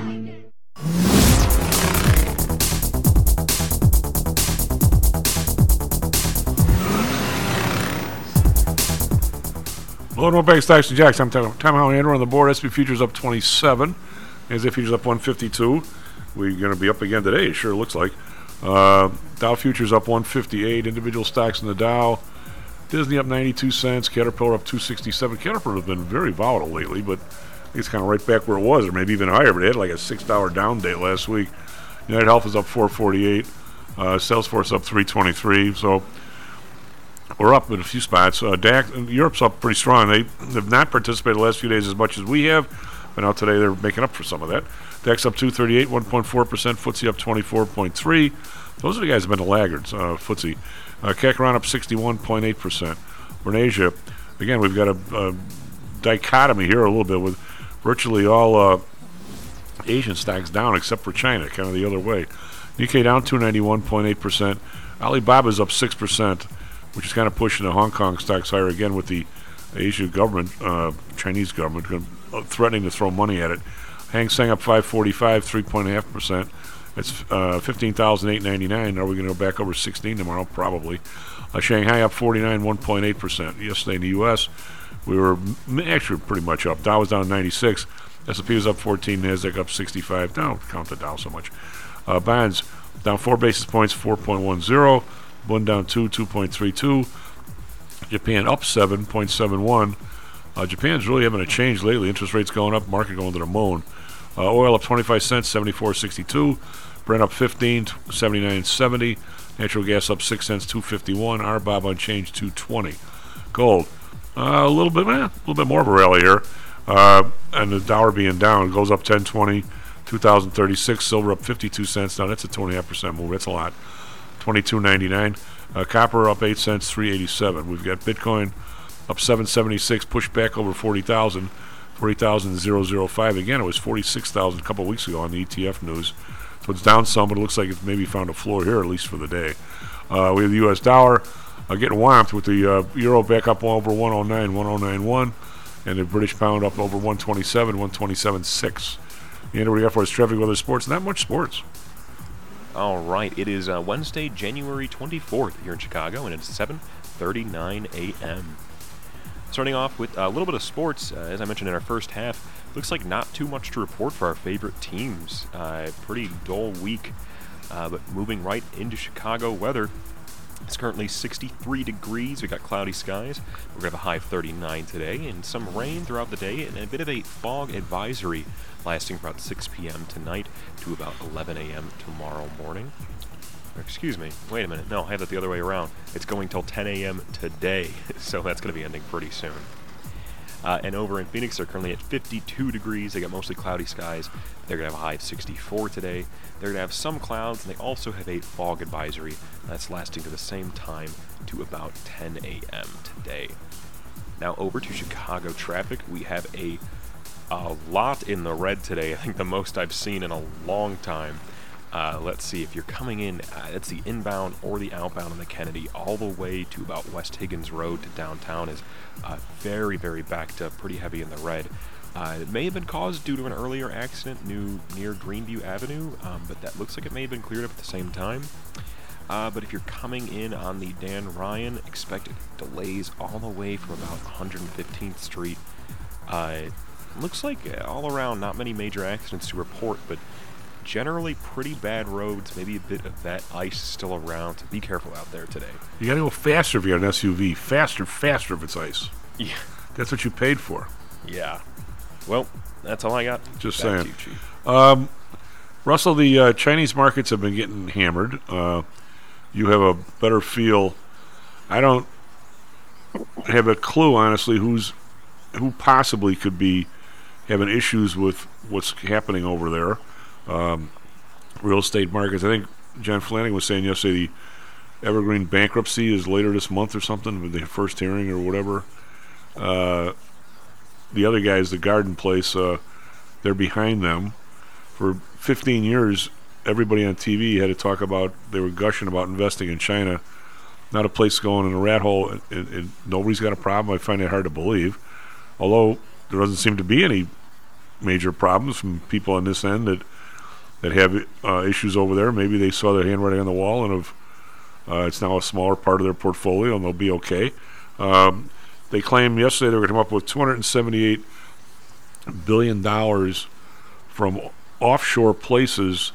Hello, no bank stocks and jocks. I'm Tom Tom Haugh Andrew on the board. SP futures up 27. NASDAQ futures up 152. We're going to be up again today. It sure looks like. Uh, Dow futures up 158. Individual stocks in the Dow. Disney up 92 cents. Caterpillar up 267. Caterpillar has been very volatile lately, but I think it's kind of right back where it was, or maybe even higher. But it had like a six dollar down day last week. United Health is up 448. Uh, Salesforce up 323. So we're up in a few spots. Uh, DAX, Europe's up pretty strong. They have not participated the last few days as much as we have, but now today they're making up for some of that. DAX up 238, 1.4%. FTSE up 24.3. Those are the guys have been the laggards, uh, FTSE. Uh, up 61.8%. We're in Asia. Again, we've got a, a dichotomy here a little bit with virtually all uh, Asian stocks down except for China, kind of the other way. Nikkei down 291.8%. Alibaba's up 6%, which is kind of pushing the Hong Kong stocks higher again with the Asian government, uh, Chinese government, uh, threatening to throw money at it. Hang Seng up 545, 3.5%. It's uh, 15,899. Are we going to go back over 16 tomorrow? Probably. Uh, Shanghai up 49, 1.8%. Yesterday in the U.S., we were actually pretty much up. Dow was down 96. S&P was up 14. Nasdaq up 65. Don't count the Dow so much. Uh, bonds down four basis points, 4.10. Bund down two, 2.32. Japan up 7.71. Uh, Japan's really having a change lately. Interest rates going up, market going to the moon. Uh, oil up 25 cents, 74.62. Brent up 15, 79.70. Natural gas up 6 cents, 251. RBOB unchanged, 220. Gold, uh, a little bit, eh, a little bit more of a rally here. Uh, and the dollar being down goes up 1020, 2036. Silver up 52 cents. Now that's a 2.5% move. That's a lot. 22.99. Uh, copper up 8 cents, 387. We've got Bitcoin up 776, pushed back over 40,000. 40,005. Again, it was 46,000 a couple weeks ago on the ETF news. So it's down some, but it looks like it's maybe found a floor here, at least for the day. Uh, we have the U.S. dollar uh, getting whomped with the uh, euro back up over 109, 1091, and the British pound up over 127, 127.6. And what do we got for us? Traffic, weather, sports. Not much sports. All right, it is uh, Wednesday, January 24th here in Chicago, and it's 7:39 a.m. Starting off with a little bit of sports, uh, as I mentioned in our first half, looks like not too much to report for our favorite teams. Uh, pretty dull week, uh, but moving right into Chicago weather. It's currently 63 degrees. We got cloudy skies. We're going to have a high of 39 today, and some rain throughout the day, and a bit of a fog advisory lasting from about 6 p.m. tonight to about 11 a.m. tomorrow morning. Or excuse me, wait a minute. No, I have it the other way around. It's going till 10 a.m. today, so that's going to be ending pretty soon. Uh, and over in Phoenix, they're currently at 52 degrees. They got mostly cloudy skies. They're going to have a high of 64 today. They're going to have some clouds, and they also have a fog advisory that's lasting to the same time to about 10 a.m. today. Now over to Chicago traffic. We have a a lot in the red today. I think the most I've seen in a long time. Uh, let's see if you're coming in. Uh, it's the inbound or the outbound on the Kennedy, all the way to about West Higgins Road to downtown is uh, very, very backed up, pretty heavy in the red. Uh, it may have been caused due to an earlier accident new, near Greenview Avenue, um, but that looks like it may have been cleared up at the same time. Uh, but if you're coming in on the Dan Ryan, expect delays all the way from about 115th Street. Looks like uh, all around not many major accidents to report, but generally pretty bad roads. Maybe a bit of that ice still around. So be careful out there today. You got to go faster if you got an SUV. Faster, faster if it's ice. Yeah. That's what you paid for. Yeah. Well, that's all I got. Just Back saying. you, Um, Russell, the uh, Chinese markets have been getting hammered. Uh, you have a better feel. I don't have a clue, honestly, who's who possibly could be having issues with what's happening over there. Um, real estate markets. I think John Flanagan was saying yesterday the Evergrande bankruptcy is later this month or something with the first hearing or whatever. Uh, the other guys, the Garden Place, uh, they're behind them. For 15 years, everybody on TV had to talk about, they were gushing about investing in China. Not a place going in a rat hole, and, and, and nobody's got a problem. I find it hard to believe. Although there doesn't seem to be any major problems from people on this end that that have uh, issues over there. Maybe they saw their handwriting on the wall and have, uh, it's now a smaller part of their portfolio and they'll be okay. Um, they claim yesterday they were going to come up with 278 billion dollars from offshore places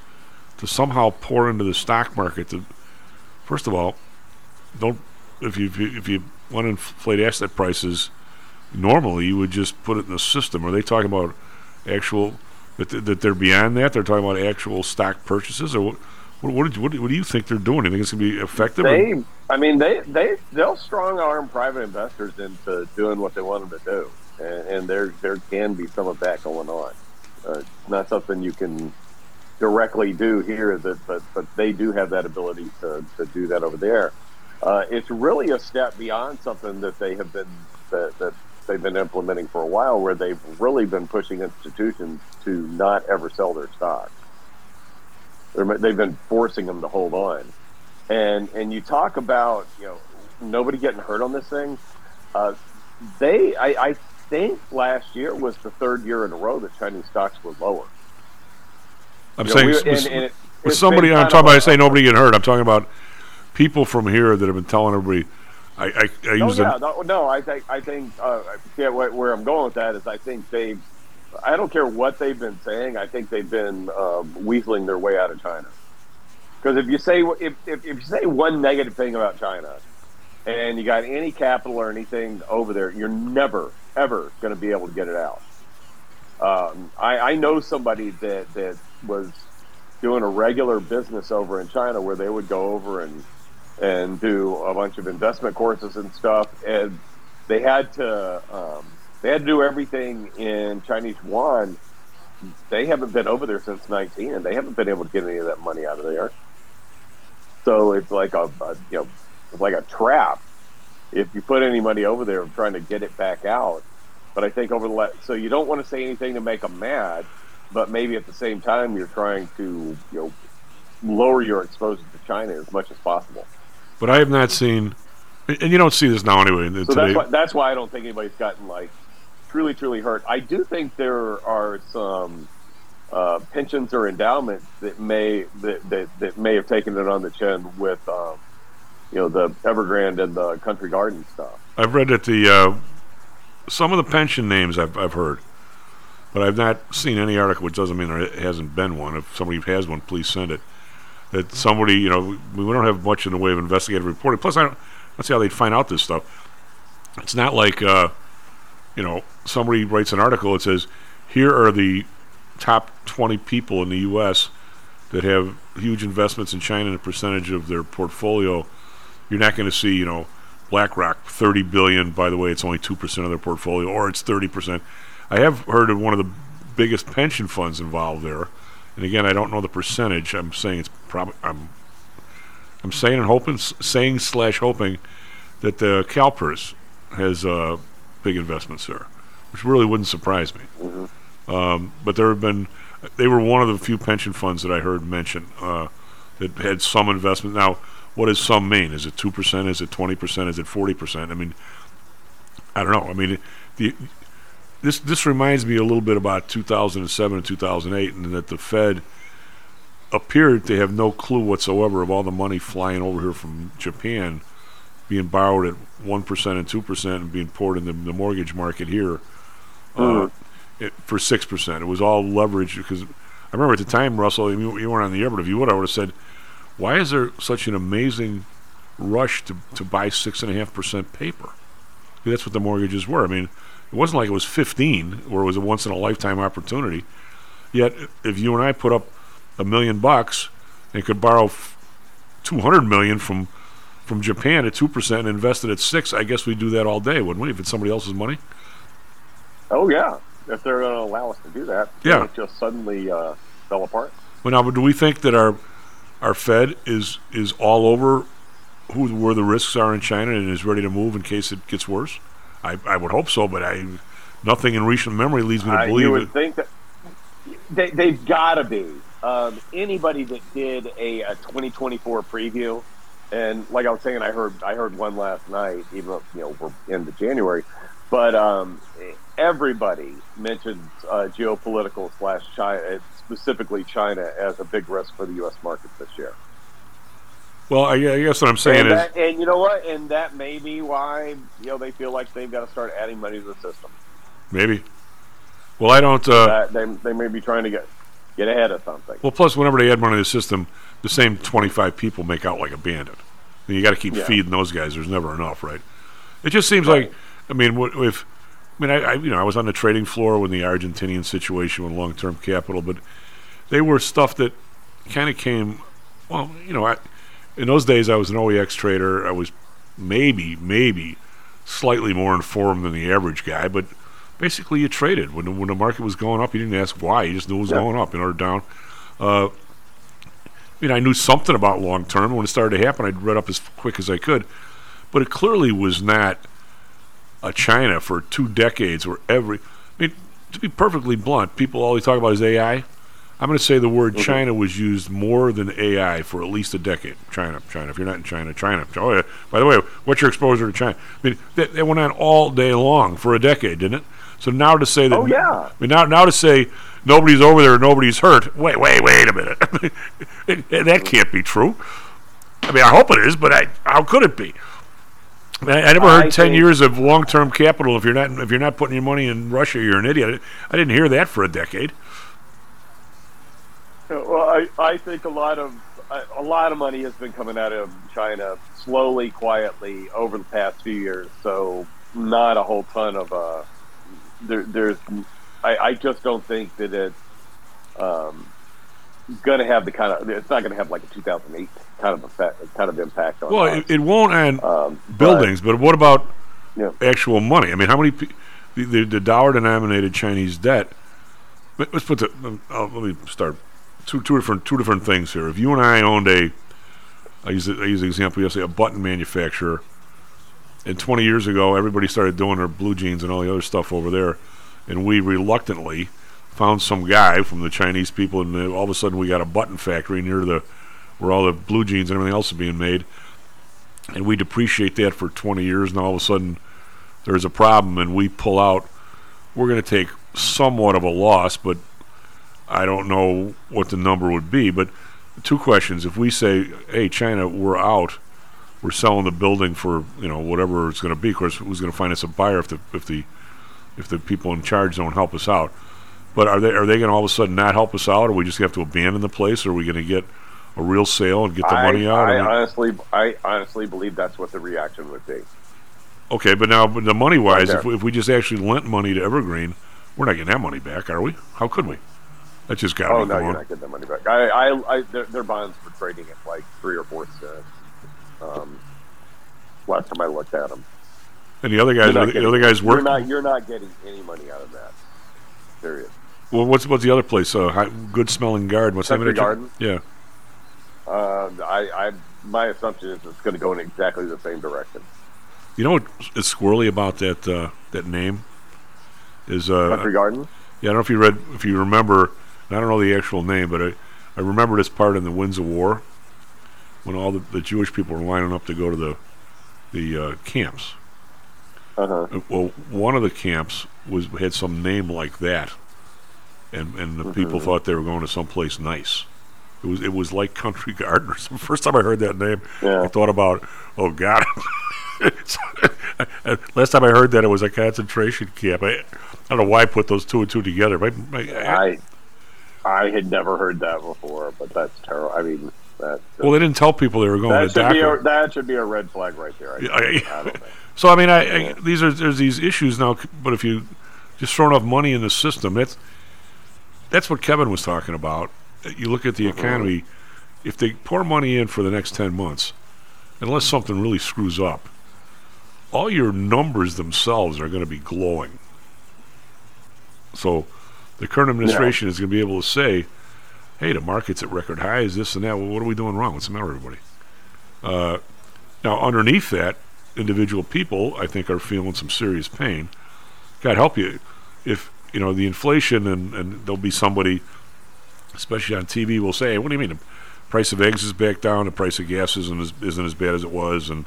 to somehow pour into the stock market. To, first of all, don't if you if you, if you want to inflate asset prices, normally you would just put it in the system. Are they talking about actual that that they're beyond that? They're talking about actual stock purchases, or what? What, what, what, do you think they're doing? Do you think it's going to be effective? They, I mean, they they they'll strong arm private investors into doing what they want them to do, and, and there there can be some of that going on. Uh, it's not something you can directly do here, that but but they do have that ability to, to do that over there. Uh, it's really a step beyond something that they have been that, that they've been implementing for a while, where they've really been pushing institutions to not ever sell their stocks. They're, they've been forcing them to hold on, and and you talk about you know nobody getting hurt on this thing. Uh, they, I, I think last year was the third year in a row that Chinese stocks were lower. I'm You know, saying we- with, and- and it- with somebody. I'm talking about. I say nobody getting hurt. I'm talking about people from here that have been telling everybody. I I, I Oh use yeah, no, no, I think I think uh, yeah, where, where I'm going with that is I think they, I don't care what they've been saying. I think they've been um, weaseling their way out of China. Because if you say if, if, if you say one negative thing about China, and you got any capital or anything over there, you're never ever going to be able to get it out. Um, I, I know somebody that that was doing a regular business over in China where they would go over and and do a bunch of investment courses and stuff, and they had to um, they had to do everything in Chinese yuan. They haven't been over there since 19, and they haven't been able to get any of that money out of there. So it's like a, a you know, it's like a trap. If you put any money over there, trying to get it back out. But I think over the la- so you don't want to say anything to make them mad, but maybe at the same time you're trying to you know lower your exposure to China as much as possible. But I have not seen, and you don't see this now anyway. So today. that's why, that's why I don't think anybody's gotten like truly, truly hurt. I do think there are some uh, pensions or endowments that may that, that, that may have taken it on the chin with um, you know the Evergrande and the Country Garden stuff. I've read that the uh, some of the pension names I've, I've heard, but I've not seen any article, which doesn't mean there hasn't been one. If somebody has one, please send it. That somebody, you know, we, we don't have much in the way of investigative reporting. Plus, I don't, let's see how they'd find out this stuff. It's not like, uh, you know, somebody writes an article that says, here are the top 20 people in the U.S. that have huge investments in China and a percentage of their portfolio. You're not going to see, you know, BlackRock 30 billion. By the way, it's only two percent of their portfolio, or it's 30 percent. I have heard of one of the biggest pension funds involved there, and again, I don't know the percentage. I'm saying it's probably I'm I'm saying and hoping, saying slash hoping that the CalPERS has uh, big investments there, which really wouldn't surprise me. Um, but there have been, they were one of the few pension funds that I heard mentioned uh, that had some investment. Now, what does some mean? Is it two percent? Is it twenty percent? Is it forty percent? I mean, I don't know. I mean, the this this reminds me a little bit about 2007 and 2008, and that the Fed appeared to have no clue whatsoever of all the money flying over here from Japan being borrowed at one percent and two percent and being poured into the mortgage market here uh, it, for six percent. It was all leverage because I remember at the time, Russell, you, you weren't on the air, but if you would, I would have said, "Why is there such an amazing rush to to buy six and a half percent paper?" That's what the mortgages were. I mean, it wasn't like it was 15 where it was a once in a lifetime opportunity. Yet, if you and I put up a million bucks and could borrow 200 million from from Japan at two percent and invest it at six, I guess we'd do that all day, wouldn't we? If it's somebody else's money. Oh yeah, if they're going to allow us to do that, Yeah. it just suddenly uh, fell apart. Well, now, but do we think that our our Fed is is all over who where the risks are in China and is ready to move in case it gets worse? I, I would hope so, but I nothing in recent memory leads me to I- believe you would it. think that they, they've got to be. Um, anybody that did a, a 2024 preview, and like I was saying, I heard I heard one last night. Even though you know we're into January, but um, everybody mentioned uh, geopolitical slash China, specifically China, as a big risk for the U.S. market this year. Well, I, I guess what I'm saying and, is, that, and you know what? And that may be why you know they feel like they've got to start adding money to the system. maybe. Well, I don't. Uh, that they they may be trying to get get ahead of something. well, plus, whenever they add money to the system, the same 25 people make out like a bandit. And you got to keep Yeah. feeding those guys. There's never enough, right? It just seems like, I mean, if I mean, I, I you know, I was on the trading floor when the Argentinian situation with long-term capital, but they were stuff that kind of came. Well, you know, I, in those days, I was an OEX trader. I was maybe, maybe slightly more informed than the average guy, but basically, you traded when the, when the market was going up. You didn't ask why; you just knew it was Yeah. going up. In order down, uh, I mean, I knew something about long term. When it started to happen, I'd read up as quick as I could, but it clearly was not a China for two decades where every. I mean, to be perfectly blunt, people all they talk about is AI. I'm going to say the word China was used more than AI for at least a decade. China, China. If you're not in China, China. Oh, yeah. By the way, what's your exposure to China? I mean, that, that went on all day long for a decade, didn't it? So now to say that. Oh, yeah. I mean, now now to say nobody's over there, nobody's hurt. Wait, wait, wait a minute. That can't be true. I mean, I hope it is, but I, how could it be? I, I never heard I ten years of long-term capital. If you're not if you're not putting your money in Russia, you're an idiot. I didn't hear that for a decade. Well, I, I think a lot of a a lot of money has been coming out of China slowly, quietly over the past few years. So not a whole ton of uh, there, there's. I, I just don't think that it's um, going to have the kind of. It's not going to have like a 2008 kind of effect, kind of impact on. Well, it, it won't on Um, buildings, but, what about Yeah. actual money? I mean, how many the, the, the dollar-denominated Chinese debt? let- Let's put the. Uh, let me start two two different two different things here. If you and I owned a, I use I use the example yesterday, a button manufacturer, and 20 years ago everybody started doing their blue jeans and all the other stuff over there, and we reluctantly found some guy from the Chinese people, and all of a sudden we got a button factory near the where all the blue jeans and everything else is being made, and we depreciate that for 20 years, and all of a sudden there's a problem, and we pull out. We're going to take somewhat of a loss, but I don't know what the number would be. But two questions: If we say, "Hey, China, we're out," we're selling the building for you know whatever it's going to be. Of course, who's going to find us a buyer if the if the if the people in charge don't help us out? But are they are they going to all of a sudden not help us out, or we just have to abandon the place, or are we going to get a real sale and get the I, money out? I honestly, I honestly believe that's what the reaction would be. okay, but now but the money wise, Right if, we, if we just actually lent money to Evergrande, we're not getting that money back, are we? How could we? That just got to Oh no, you're not getting that money back. I, I, I their, their bonds were trading at like three or four cents. Um, last time I looked at them, And the other guys, You're not are the, the getting- other guys work. You're not, you're not getting any money out of that. Period. Well, what's what's the other place? Uh, high, good smelling garden. What's the Country that? Garden? Yeah. Um, I, I, my assumption is it's going to go in exactly the same direction. You know what is squirrely about that uh, that name is uh, Country Garden. Yeah, I don't know if you read, if you remember. I don't know the actual name, but I I remember this part in the Winds of War when all the, the Jewish people were lining up to go to the the uh, camps. Uh-huh. Uh, Well, one of the camps was had some name like that, and and the people Mhm. thought they were going to someplace nice. It was it was like Country Garden The. First time I heard that name, I thought about, oh God. Last time I heard that, it was a concentration camp. I, I don't know why I put those two and two together. My, my, I, I had never heard that before, but that's terrible. I mean, that. well, they didn't tell people they were going that to should be DACA. a, that should be a red flag right there. I, Yeah, I- I. So I mean, I, I these are there's these issues now, but if you just throw enough money in the system, that's that's what Kevin was talking about. Uh, You look at the economy. If they pour money in for the next ten months, unless something really screws up, all your numbers themselves are going to be glowing. So, the current administration is going to be able to say, "Hey, the market's at record highs, this and that. Well, what are we doing wrong? What's the matter, everybody?" Uh, now, underneath that, individual people, I think, are feeling some serious pain. God help you, if you know the inflation, and, and there'll be somebody, especially on TV, will say, "What do you mean? The price of eggs is back down. The price of gas isn't as, isn't as bad as it was, and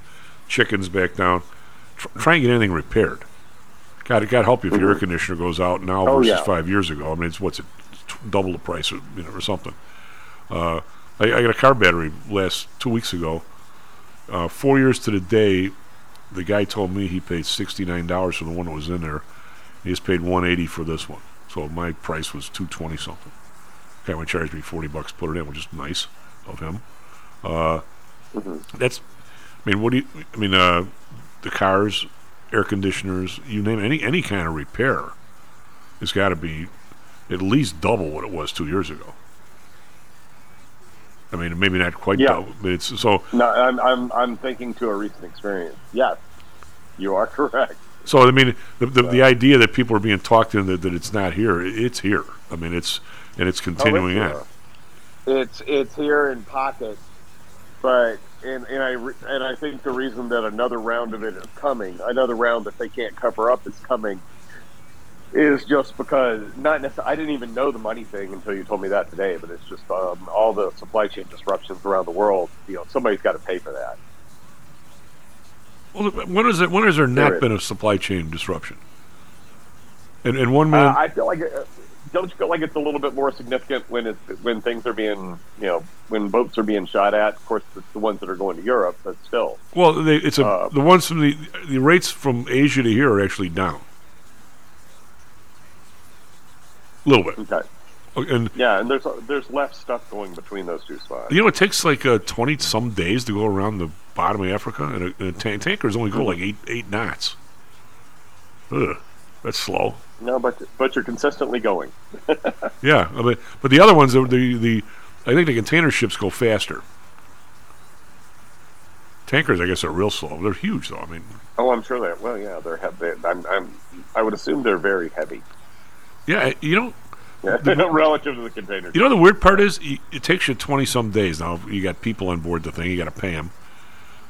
chicken's back down." Tr- try and get anything repaired. God, God help you if your air conditioner goes out now Oh, versus yeah. five years ago. I mean, it's what's it, t- double the price, or you know, or something. Uh, I, I got a car battery last two weeks ago. Uh, four years to the day, the guy told me he paid sixty nine dollars for the one that was in there. He just paid one eighty for this one. So my price was two twenty something. Guy would charge me forty bucks to put it in, which is nice of him. Uh, That's, I mean, what do you? I mean, uh, the cars, air conditioners, you name it, any any kind of repair, it's got to be at least double what it was two years ago. I mean, maybe not quite Yeah. double, but it's so. No, I'm, I'm, I'm thinking to a recent experience. Yes, you are correct. So I mean, the the, the idea that people are being talked in that, that it's not here, it's here. I mean, it's and it's continuing Oh, it's, uh, It's it's here in pockets, but and and I re- and I think the reason that another round of it is coming, another round that they can't cover up is coming, is just because not necessarily. I didn't even know the money thing until you told me that today. But it's just um, all the supply chain disruptions around the world. You know, somebody's got to pay for that. Well, when is it? When has there There not is. been a supply chain disruption? And and one man, Uh, I feel like uh, don't you feel like it's a little bit more significant when it's when things are being you know when boats are being shot at. Of course, it's the ones that are going to Europe, but still. well, they, it's a uh, the ones from the the rates from Asia to here are actually down a little bit. Okay. Okay, And Yeah, and there's there's less stuff going between those two spots. you know, it takes like uh, twenty some days to go around the bottom of Africa, and a, and a tan- tankers only go like eight eight knots. Ugh, that's slow. No, but but you're consistently going. Yeah, I mean, but the other ones, the the, the I think the container ships go faster. Tankers, I guess, are real slow. They're huge, though. I mean, Oh, I'm sure that. Well, yeah, they're heavy. I'm, I'm I would assume they're very heavy. Yeah, you know, Yeah, relative to the container. You know the weird part is it takes you twenty some days. Now you got people on board the thing, you got to pay them,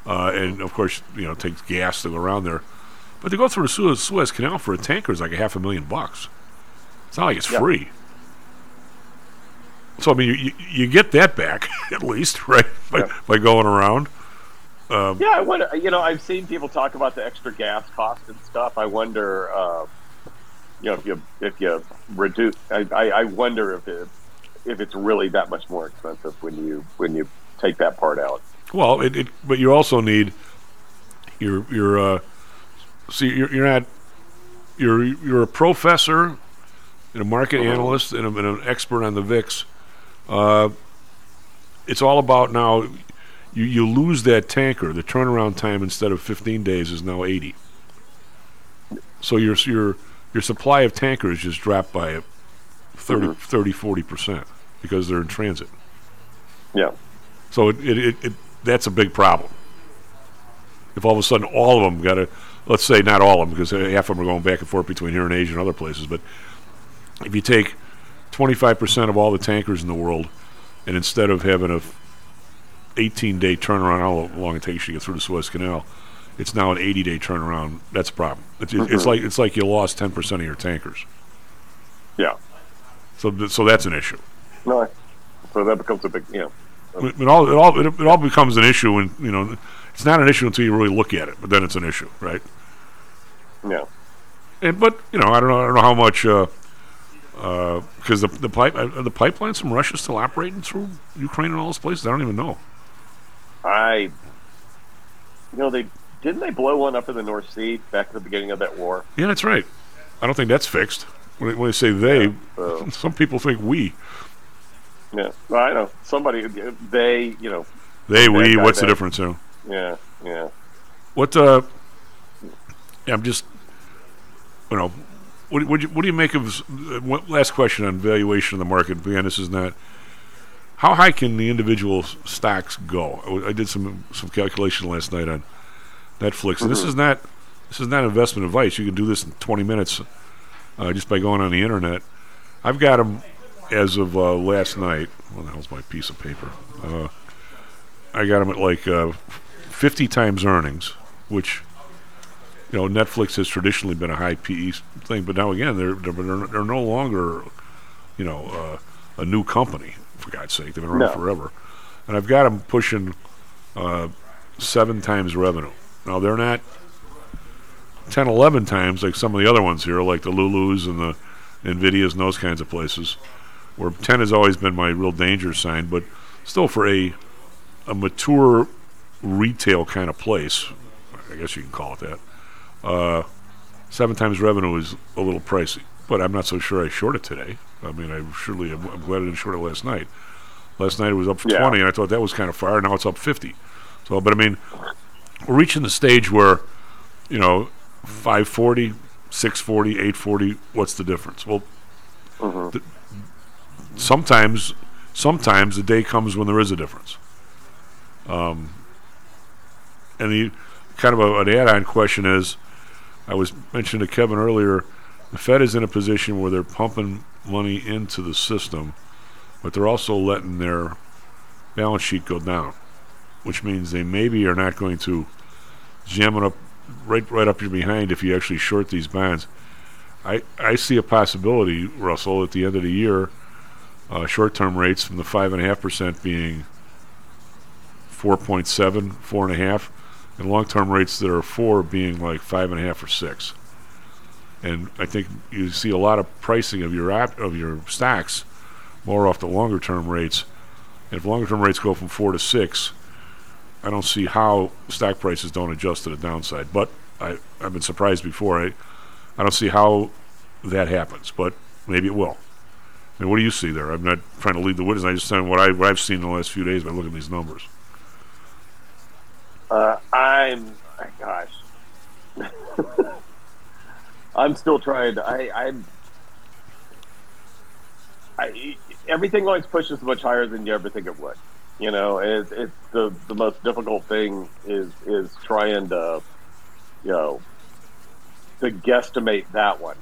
uh, and of course you know it takes gas to go around there. But to go through the Suez, Suez Canal for a tanker is like a half a million bucks. It's not like it's free. So I mean, you, you, you get that back at least, right? By, by going around. Um, Yeah, I wonder. You know, I've seen people talk about the extra gas cost and stuff. I wonder, uh, you know, if you if you reduce, I, I, I wonder if it if it's really that much more expensive when you when you take that part out. Well, it, it but you also need you're you're uh, see you're, you're not you're you're a professor and a market analyst and, a, and an expert on the VIX. Uh, it's all about now. You you lose that tanker. The turnaround time instead of 15 days is now 80. So your your your supply of tankers just dropped by 30, mm-hmm. 30 40 percent because they're in transit. Yeah. So it, it, it, it that's a big problem. If all of a sudden all of them got to, let's say not all of them, because half of them are going back and forth between here and Asia and other places, but if you take 25% of all the tankers in the world, and instead of having a 18 day turnaround, how long it takes you to get through the Suez Canal, it's now an 80 day turnaround. That's a problem. It's, it's Mhm. like it's like you lost 10% of your tankers. Yeah. So th- so that's an issue. No. So that becomes a big, you know. It, it all it all it, it all becomes an issue when you know it's not an issue until you really look at it, but then it's an issue, right? Yeah. And but you know I don't know I don't know how much because the the pipe uh, are the pipelines from Russia still operating through Ukraine and all those places. I don't even know. I, you know, they didn't they blow one up in the North Sea back at the beginning of that war. Yeah, that's right. I don't think that's fixed. When they, when they say they, so- some people think we. Yeah, well, I know somebody. They, you know, They we. What's the difference? You know? Yeah, yeah. What uh? Yeah, I'm just, you know, what what, do you, what do you make of? uh, What, last question on valuation of the market. Again, this is not. How high can the individual stocks go? I did some some calculation last night on Netflix, and this is not this is not investment advice. You can do this in 20 minutes, uh, just by going on the internet. I've got them as of uh, last night. What the hell's my piece of paper? Uh, I got them at like uh, 50 times earnings, which you know Netflix has traditionally been a high PE thing, but now again they're they're, they're they're no longer you know uh, a new company. For God's sake, they've been around No. forever, and I've got them pushing uh, seven times revenue. Now they're not 10, 11 times like some of the other ones here, like the Lulus and the Nvidias and those kinds of places, where 10 has always been my real danger sign, but still for a a mature retail kind of place, I guess you can call it that, uh, seven times revenue is a little pricey. But I'm not so sure I short it today. I mean, I surely am, I'm glad I didn't short it last night. Last night it was up for Yeah. 20, and I thought that was kind of far. Now it's up 50. So, but I mean, we're reaching the stage where, you know, 540, 640, 840. What's the difference? Well, th- sometimes, sometimes the day comes when there is a difference. Um, and the kind of a, an add-on question is, I was mentioning to Kevin earlier, the Fed is in a position where they're pumping money into the system, but they're also letting their balance sheet go down, which means they maybe are not going to jam it up right right up your behind if you actually short these bonds. I I see a possibility, Russell, at the end of the year, uh, short-term rates from the five and a half percent being 4.7, four and a half, and long-term rates that are four being like five and a half or six. And I think you see a lot of pricing of your app of your stocks more off the longer-term rates. And if longer-term rates go from four to six, I don't see how stock prices don't adjust to the downside. But I, I've been surprised before. I, I don't see how that happens, but maybe it will. Mean, what do you see there? I'm not trying to lead the witness. I just saying what I what I've seen in the last few days by looking at these numbers. Uh, I'm, gosh, I'm still trying. To, I, I'm, I, everything always pushes much higher than you ever think it would. You know, it's, it's the the most difficult thing is is trying to, you know, to guesstimate that one.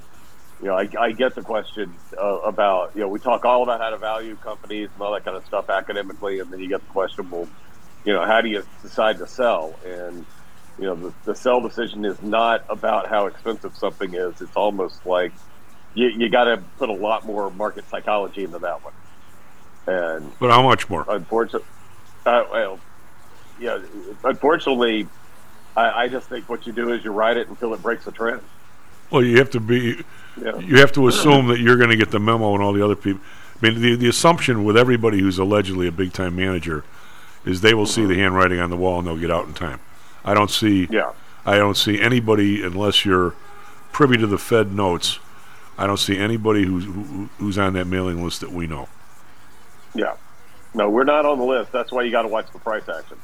You know, I, I get the question uh, about you know we talk all about how to value companies and all that kind of stuff academically, and then you get the question, well, you know, how do you decide to sell? And you know, the, the sell decision is not about how expensive something is. It's almost like you, you got to put a lot more market psychology into that one. And But how much more? unfortunately, uh, well, yeah, unfortunately, I, I just think what you do is you ride it until it breaks the trend. Well, you have to be. Yeah. You have to assume that you're going to get the memo and all the other people. I mean, the the assumption with everybody who's allegedly a big time manager is they will see the handwriting on the wall and they'll get out in time. I don't see. Yeah. I don't see anybody unless you're privy to the Fed notes. I don't see anybody who's who, who's on that mailing list that we know. Yeah. No, we're not on the list. That's why you got to watch the price action.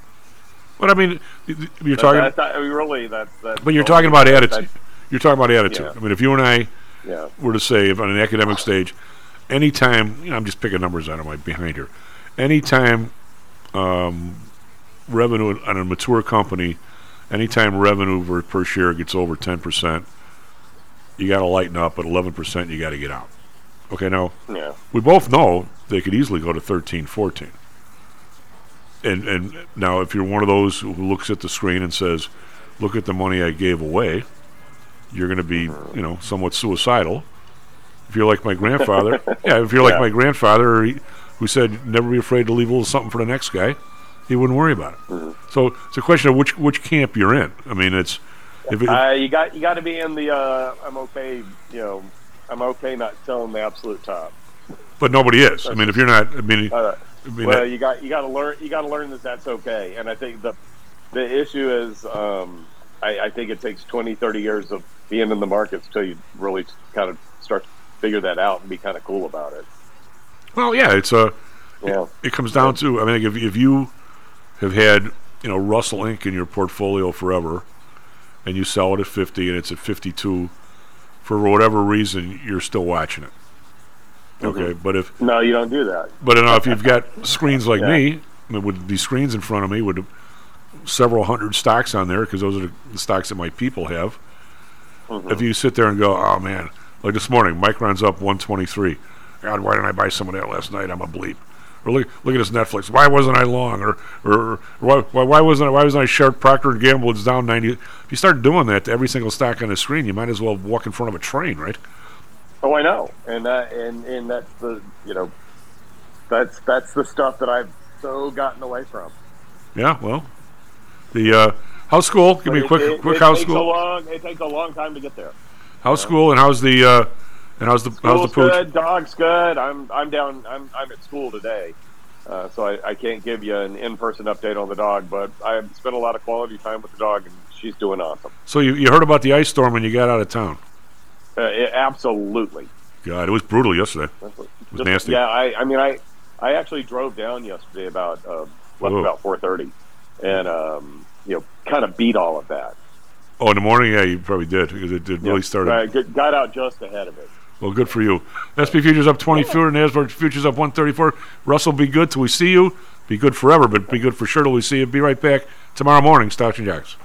But I mean, you're That- talking. that's I mean, really, that's, that's But you're talking about that- attitude. You're talking about attitude. Yeah. I mean, if you and I Yeah. were to say, if on an academic stage, anytime, you know, I'm just picking numbers out of my behind here, anytime um, revenue on a mature company, anytime revenue per, per share gets over 10%, you got to lighten up. At 11%, you got to get out. Okay, now, Yeah. we both know they could easily go to 13, 14. And, and now, if you're one of those who looks at the screen and says, look at the money I gave away, you're going to be, you know, somewhat suicidal. If you're like my grandfather, yeah, if you're like Yeah. my grandfather he, who said, never be afraid to leave a little something for the next guy, he wouldn't worry about it. So it's a question of which which camp you're in. I mean, it's if it, Uh, you got you got to be in the uh, I'm okay. You know, I'm okay not selling the absolute top. but nobody is. I mean, if you're not, I mean, I mean, well, that- you got you got to learn you got to learn that that's okay. And I think the the issue is um, I, I think it takes 20, 30 years of being in the markets till you really kind of start to figure that out and be kind of cool about it. Well, yeah, it's a. Yeah. It, comes down to. I mean, if if you have had you know Russell Inc. in your portfolio forever, and you sell it at fifty and it's at fifty two, for whatever reason, you're still watching it. Okay, but if No, you don't do that. but you know, if you've got screens like Yeah. me, I mean, with these screens in front of me with several hundred stocks on there, because those are the, the stocks that my people have. Mm-hmm. If you sit there and go, "Oh man," like this morning, Micron's up 123. God, why didn't I buy some of that last night? I'm a bleep. Or look, look at this Netflix. Why wasn't I long? Or, or, or why, why, why wasn't I, why wasn't I short Procter and Gamble? It's down 90. If you start doing that to every single stock on the screen, you might as well walk in front of a train, right? Oh, I know, and uh, and and that's the you know that's that's the stuff that I've so gotten away from. Yeah. Well, the uh, house school. Give But me a quick, it, quick it house school. long, it takes a long time to get there. House school, and how's the uh, and how's the how's the School's pooch? good, dog's good. I'm I'm down. I'm I'm at school today. Uh, so I, I can't give you an in-person update on the dog, but I spent a lot of quality time with the dog, and she's doing awesome. So you, you heard about the ice storm when you got out of town? Uh, it, absolutely. God, it was brutal yesterday. It was Just- nasty. Yeah, I, I mean, I, I actually drove down yesterday about uh, left Whoa. about four thirty, and um, you know, kind of beat all of that. Oh, in the morning, yeah, you probably did because it did really started. I got out just ahead of it. Well, good for you. SP futures up 24, NASDAQ futures up 134. Russell, be good till we see you. Be good forever, but be good for sure till we see you. Be right back tomorrow morning, Stocks and Jocks.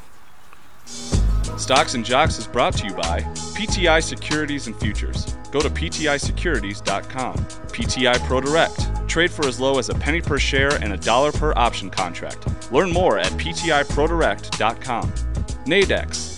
Stocks and Jocks is brought to you by PTI Securities and Futures. Go to PTIsecurities.com. PTI Pro Direct. Trade for as low as a penny per share and a dollar per option contract. Learn more at PTIProDirect.com. Nadex,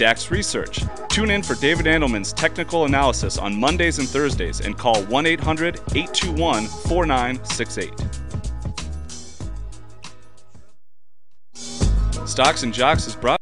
DAX Research. Tune in for David Andelman's technical analysis on Mondays and Thursdays and call 1 800 821 4968. Stocks and Jocks is brought